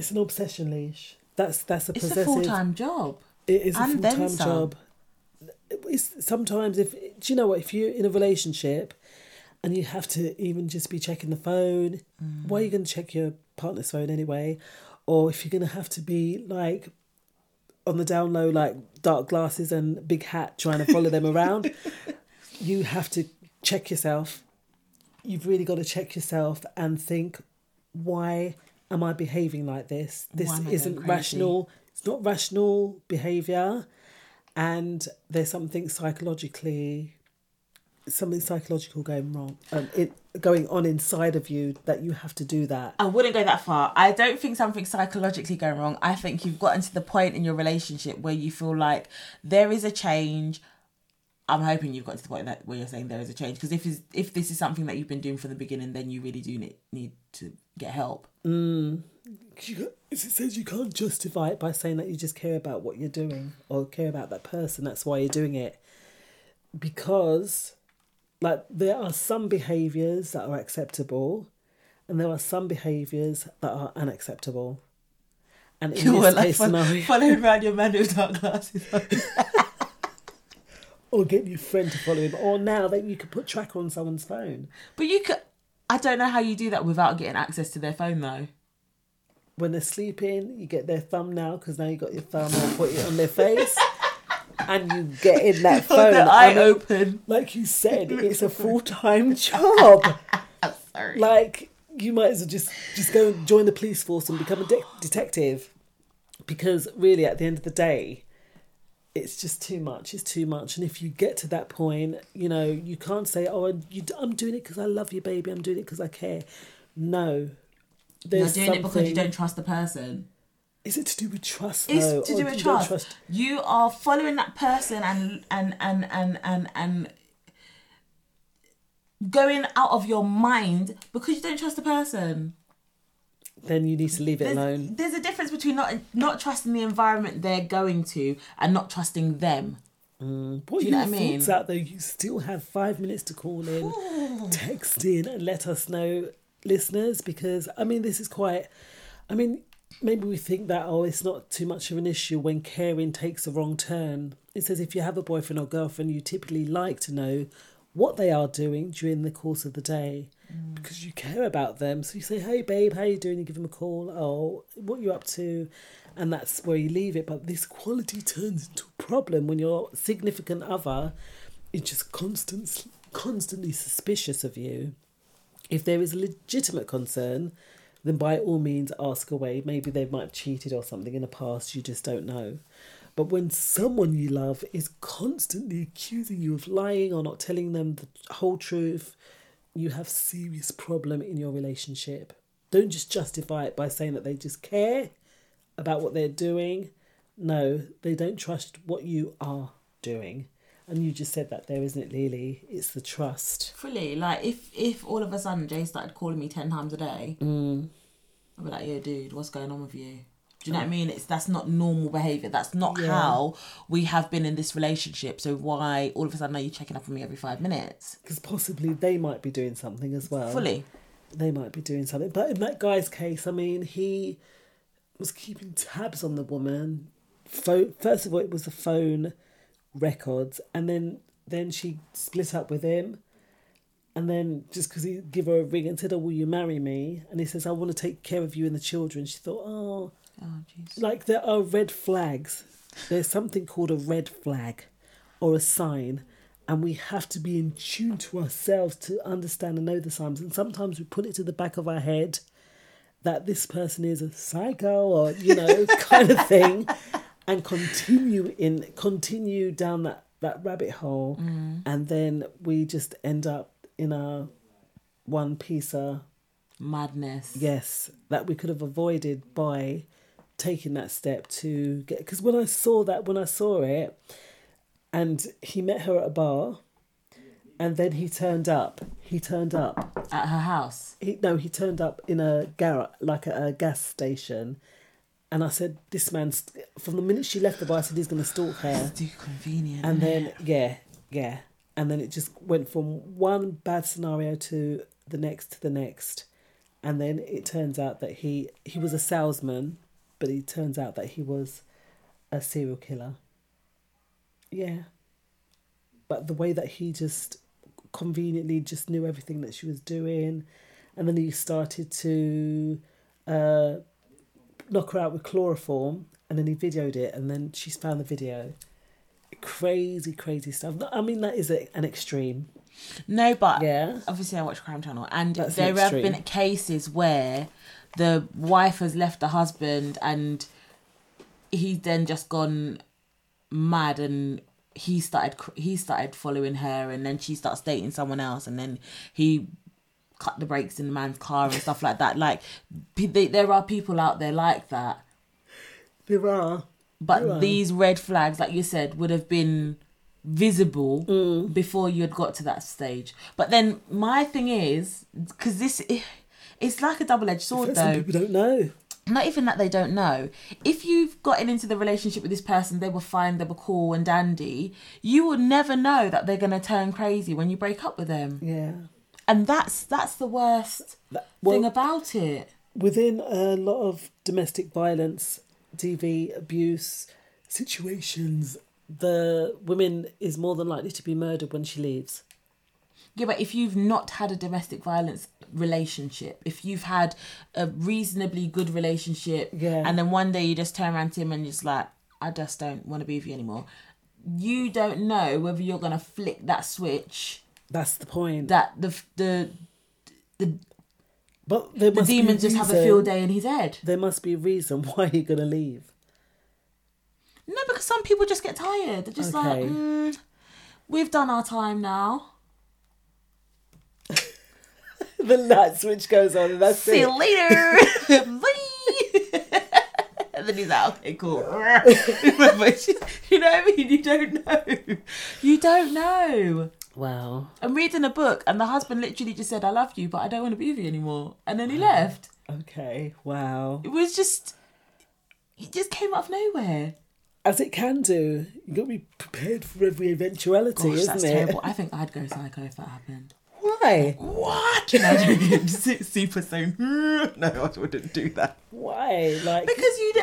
it's an obsession leash. That's that's a it's a possessive. full-time job It is a full time job. It's sometimes if do you know what if you're in a relationship and you have to even just be checking the phone, why are you going to check your partner's phone anyway? Or if you're going to have to be like on the down low, like dark glasses and big hat, trying to follow them around, you have to check yourself. You've really got to check yourself and think, why am I behaving like this? This Why am I going isn't rational. It's not rational behavior, and there's something psychologically, something psychological going wrong, um, it going on inside of you that you have to do that. I wouldn't go that far. I don't think something psychologically going wrong. I think you've gotten to the point in your relationship where you feel like there is a change. I'm hoping you've got to the point that where you're saying there is a change because if is if this is something that you've been doing from the beginning, then you really do need need to get help. Mm. You, it says you can't justify it by saying that you just care about what you're doing or care about that person. That's why you're doing it. Because, like, there are some behaviors that are acceptable, and there are some behaviors that are unacceptable. And in You this were like case fol- scenario, following around your man with dark glasses. or get your friend to follow him, or now that you could put track on someone's phone. but you could. I don't know how you do that without getting access to their phone though. when they're sleeping, you get their thumbnail because now you got your thumb or put it on their face, and you get in that phone. their I eye mean, open. Like you said, it's a full time job. Sorry. Like you might as well just just go and join the police force and become a de- detective, because really, at the end of the day. It's just too much. It's too much, and if you get to that point, you know you can't say, "Oh, you, I'm doing it because I love you, baby. I'm doing it because I care." No, You're doing it because you don't trust the person. Is it to do with trust? It's though, to do with you don't trust. You are following that person and and and and and and going out of your mind because you don't trust the person. Then you need to leave it There's, alone. there's a difference between not not trusting the environment they're going to and not trusting them. Mm. What Do you know what I mean? out there? You still have five minutes to call in, text in, and let us know, listeners, because I mean, this is quite. I mean, maybe we think that oh, it's not too much of an issue when caring takes a wrong turn. It says if you have a boyfriend or girlfriend, you typically like to know what they are doing during the course of the day mm. because you care about them. So you say, "Hey, babe, how you doing?" You give them a call. Oh, what you up to? And that's where you leave it. But this quality turns into a problem when your significant other is just constant, constantly suspicious of you. If there is a legitimate concern, then by all means ask away. Maybe they might have cheated or something in the past. You just don't know. But when someone you love is constantly accusing you of lying or not telling them the whole truth, you have serious problem in your relationship. Don't just justify it by saying that they just care about what they're doing. No, they don't trust what you are doing. And you just said that there, isn't it, Lily? It's the trust. Fully, like if if all of a sudden Jay started calling me ten times a day, Mm. I'd be like, "Yo, dude, what's going on with you?" Do you know what I mean? It's that's not normal behavior. That's not Yeah. how we have been in this relationship. So why all of a sudden are you checking up on me every five minutes? Because possibly they might be doing something as well. Fully. They might be doing something. But in that guy's case, I mean, he was keeping tabs on the woman. First of all, it was the phone records, and then then she split up with him. And then just because he give her a ring and said, "Oh, will you marry me?" and he says, "I want to take care of you and the children," she thought, "Oh, Oh, like there are red flags. There's something called a red flag or a sign, and we have to be in tune to ourselves to understand and know the signs. And sometimes we put it to the back of our head that this person is a psycho or you know kind of thing, and continue in continue down that that rabbit hole, Mm. and then we just end up in a one piece of Madness. Yes, that we could have avoided by taking that step to get. Because when I saw that, when I saw it, and he met her at a bar, and then he turned up. He turned up At her house. He no, he turned up in a garage, like a, a gas station. And I said, "This man's." From the minute she left the bar, I said he's going to stalk her. Too convenient. And then yeah, yeah, and then it just went from one bad scenario to the next to the next, and then it turns out that he he was a salesman, but it turns out that he was a serial killer. Yeah. But the way that he just conveniently just knew everything that she was doing, and then he started to uh, knock her out with chloroform, and then he videoed it, and then she's found the video. Crazy, crazy stuff. I mean, that is a, an extreme. No, but Yeah. obviously I watch Crime Channel, and That's there have been cases where the wife has left the husband, and he's then just gone mad, and he started he started following her, and then she starts dating someone else, and then he cut the brakes in the man's car and stuff like that. Like, they, there are people out there like that. There are. But There are. these red flags, like you said, would have been visible Mm. before you had got to that stage. But then my thing is, because this, it's like a double edged sword, Some though. people don't know. Not even that they don't know. If you've gotten into the relationship with this person, they were fine, they were cool and dandy. You will never know that they're gonna turn crazy when you break up with them. Yeah. And that's that's the worst thing about it. Within a lot of domestic violence, DV abuse situations, the woman is more than likely to be murdered when she leaves. Yeah, but if you've not had a domestic violence relationship, if you've had a reasonably good relationship, Yeah. and then one day you just turn around to him and you're just like, I just don't want to be with you anymore. You don't know whether you're gonna flick that switch. That's the point. That the the the But there the must be a demons just have a field day in his head. There must be a reason why you're gonna leave. No, because some people just get tired. They're just like, mm, we've done our time now. the light switch goes on, and that's it. See it. you later. Bye. and then he's like, okay, cool. You know what I mean? You don't know. You don't know. Wow. I'm reading a book, and the husband literally just said, "I love you, but I don't want to be with you anymore," and then he left. Okay. Wow. It was just, it just came out of nowhere. As it can do. You got to be prepared for every eventuality, Gosh, isn't that's it? terrible. I think I'd go psycho if that happened. Why? What? No, super so. No, I wouldn't do that. Why? Like because you,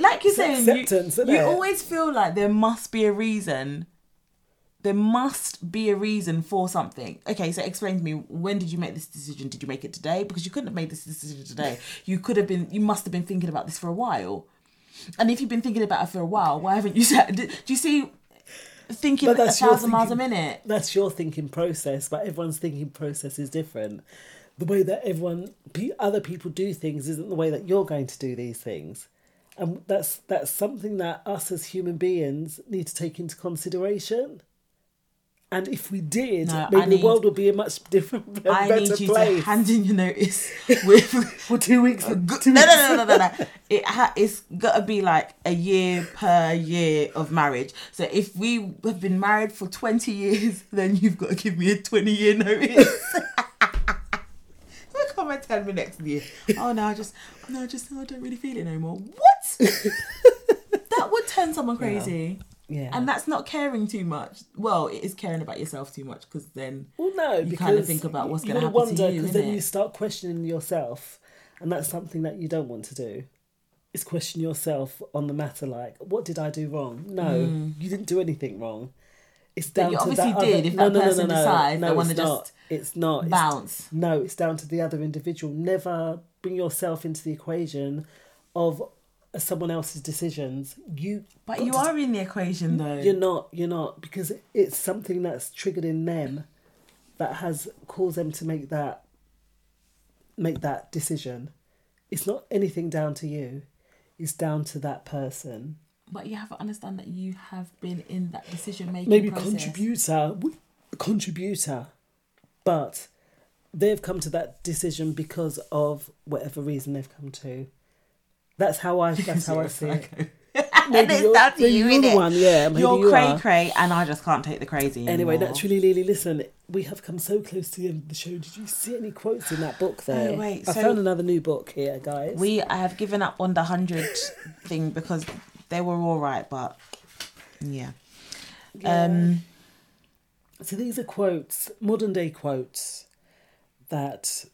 like you're saying, you, you always feel like there must be a reason. There must be a reason for something. Okay, so explain to me when did you make this decision? Did you make it today? Because you couldn't have made this decision today. You could have been. You must have been thinking about this for a while. And if you've been thinking about it for a while, why haven't you said? Do you see? Thinking a thousand miles a minute. That's your thinking process, but everyone's thinking process is different. The way that everyone, other people do things, isn't the way that you're going to do these things, and that's that's something that us as human beings need to take into consideration. And if we did, No, maybe I the world would be a much different, a I better need you place. to hand in your notice with for two weeks. Two no, weeks. no, no, no, no, no. It ha- it's got to be like a year per year of marriage. So if we have been married for twenty years, then you've got to give me a twenty year notice. Come and tell me next year. Oh no, I just no, I just I don't really feel it no more. What? that would turn someone crazy. Yeah. And that's not caring too much. Well, it is caring about yourself too much because then Well, no, you kind of think about what's going to happen to you. Because then innit? you start questioning yourself, and that's something that you don't want to do. Is question yourself on the matter, like, what did I do wrong? No, Mm. you didn't do anything wrong. It's down you to obviously that did other- if no, that no, no, person no, no, decides they no, wanna it's not. just It's not It's- bounce. no, it's down to the other individual. Never bring yourself into the equation of someone else's decisions. You, But you to- are in the equation though. you're not. You're not because it's something that's triggered in them that has caused them to make that make that decision. It's not anything down to you. It's down to that person. But you have to understand that you have been in that decision making Maybe process. contributor, contributor, but they've come to that decision because of whatever reason they've come to. That's how I. That's how I see it. and it's you're- down to you, you're the innit? one, yeah, maybe You're you cray are. cray, and I just can't take the crazy. Anyway, anymore. naturally, Lily, listen, we have come so close to the end of the show. Did you see any quotes in that book there? Oh, wait, I so- found another new book here, guys. we I have given up on the hundred thing because they were all right, but yeah. Um, So these are quotes, modern day quotes, that,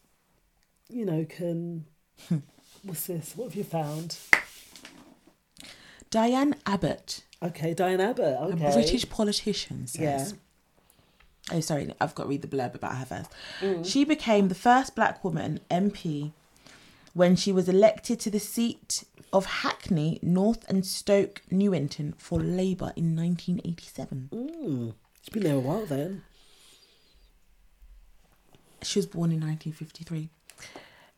you know, can. What's this? What have you found? Diane Abbott, Okay, Diane Abbott. a British politician, says. Yeah. Oh, sorry, I've got to read the blurb about her first. Mm. She became the first black woman MP when she was elected to the seat of Hackney, North and Stoke Newington for Labour in 1987. Mm. She's been there a while then. She was born in 1953.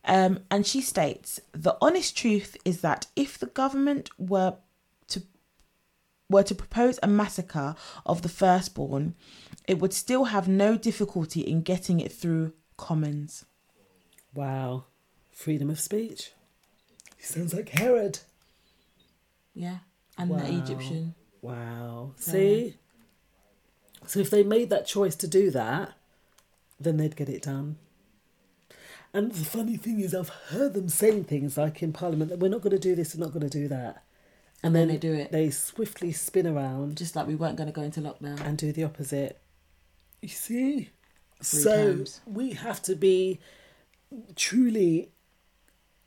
Um, and she states the honest truth is that if the government were to were to propose a massacre of the firstborn, it would still have no difficulty in getting it through Commons. Wow. Freedom of speech. He sounds like Herod. Yeah, and Wow. the Egyptian. Wow. So- See? So if they made that choice to do that, then they'd get it done. And the funny thing is, I've heard them saying things like in Parliament that we're not going to do this, we're not going to do that. And then they do it. They swiftly spin around. Just like we weren't going to go into lockdown. And do the opposite. You see? Three so times. we have to be truly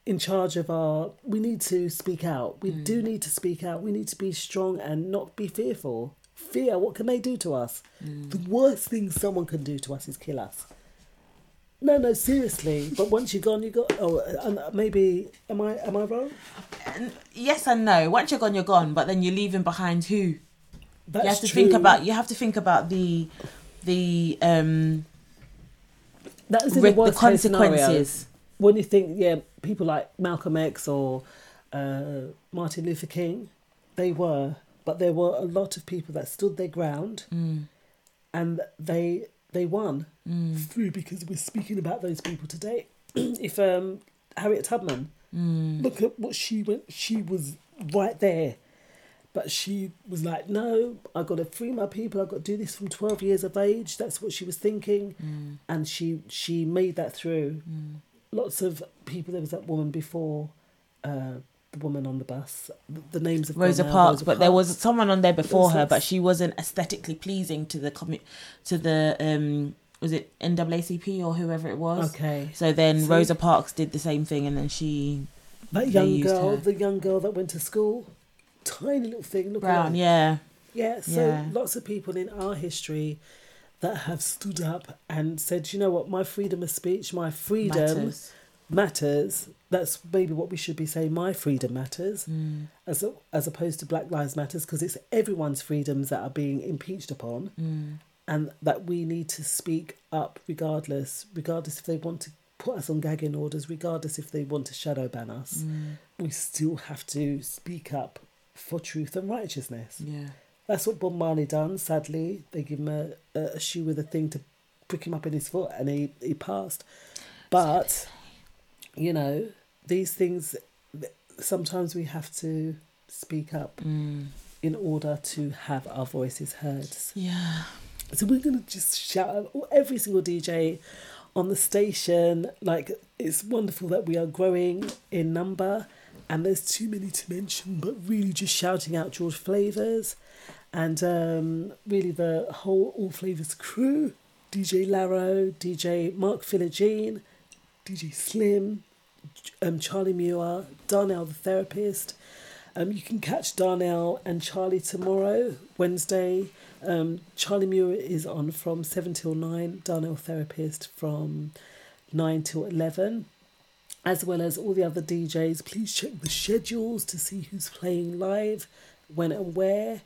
in charge of our we need to speak out we Mm. do need to speak out we need to be strong and not be fearful fear what can they do to us Mm. the worst thing someone can do to us is kill us no no seriously but once you're gone you got oh and maybe am i am i wrong Yes and no. Once you're gone, you're gone. But then you're leaving behind who? That's you have to think about. You have to think about the the um that is re- the, the consequences. when you think yeah people like malcolm x or uh, martin luther king they were but there were a lot of people that stood their ground Mm. and they they won Mm. through because we're speaking about those people today if um harriet tubman Mm. look at what she went she was right there But she was like, no, I got to free my people. I got to do this from 12 years of age. That's what she was thinking. Mm. And she she made that through. Lots of people, there was that woman before, uh, the woman on the bus. The, names of Rosa Parks, Rosa but there was someone on there before her, but she wasn't aesthetically pleasing to the commu- to the um was it NAACP or whoever it was. Okay. So then See? Rosa Parks did the same thing, and then she That young girl, her. the young girl that went to school, tiny little thing. Look Brown, her. yeah. Yeah, so Yeah. lots of people in our history that have stood up and said, you know what, my freedom of speech, my freedom Matters. matters. That's maybe what we should be saying. My freedom matters, Mm. as as opposed to Black Lives Matters, because it's everyone's freedoms that are being impeached upon, Mm. and that we need to speak up regardless, regardless if they want to put us on gagging orders, regardless if they want to shadow ban us. Mm. We still have to speak up for truth and righteousness. Yeah. That's what Bob Marley done. Sadly, they give him a, a, a shoe with a thing to prick him up in his foot, and he, he passed. But you know, these things. Sometimes we have to speak up Mm. in order to have our voices heard. Yeah. So we're gonna just shout out every single DJ on the station. Like it's wonderful that we are growing in number, and there's too many to mention. But really, just shouting out George Flavors, and um, really the whole All Flavors crew: DJ Laro, DJ Mark Philogene, DJ Slim, um, Charlie Muir, Darnell the therapist. Um, you can catch Darnell and Charlie tomorrow, Wednesday. Um, Charlie Muir is on from 7 till 9, Darnell Therapist from 9 till 11, as well as all the other DJs. Please check the schedules to see who's playing live, when and where.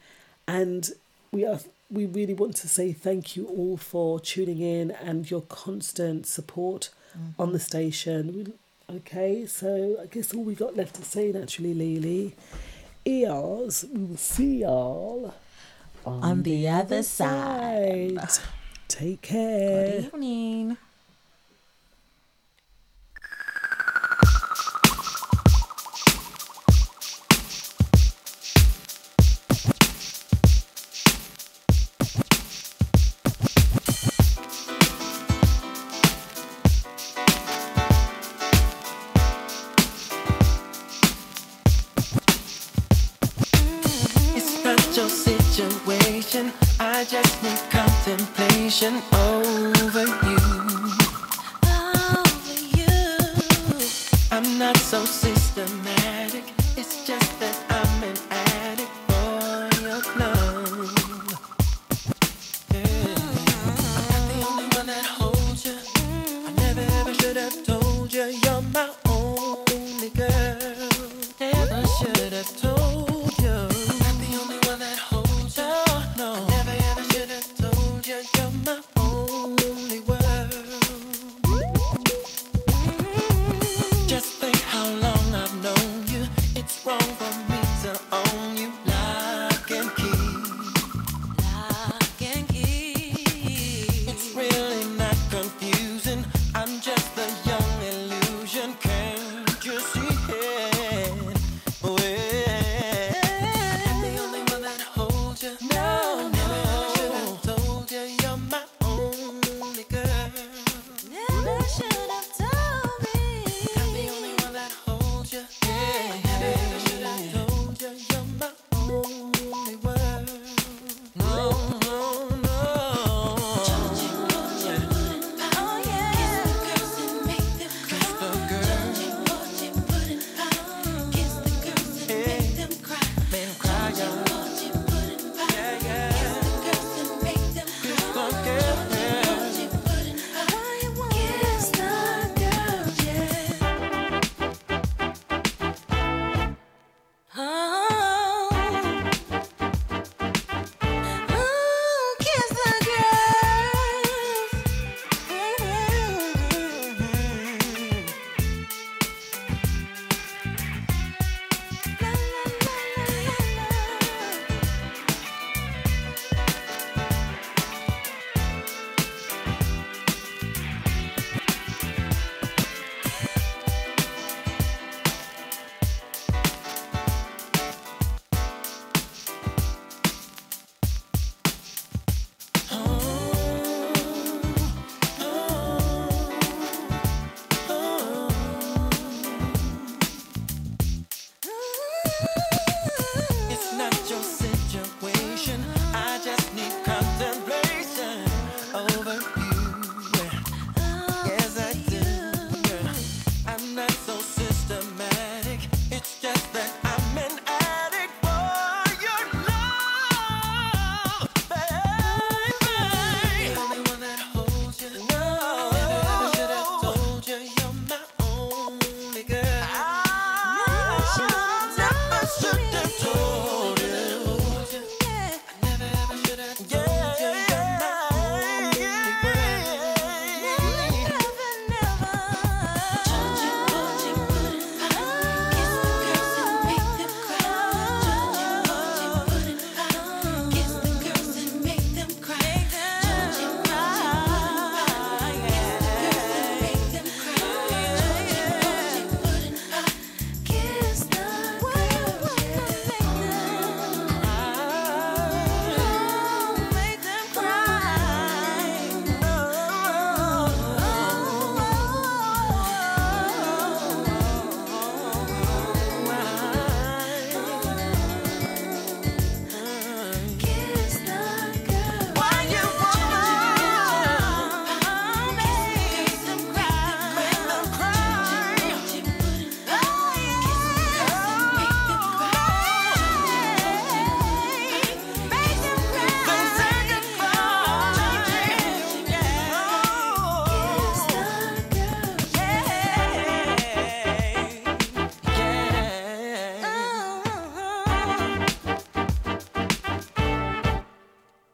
And we are we really want to say thank you all for tuning in and your constant support on the station. We- Okay, so I guess all we got left to say naturally, Lily, is we will see y'all On the other side. Take care. Good evening. Contemplation only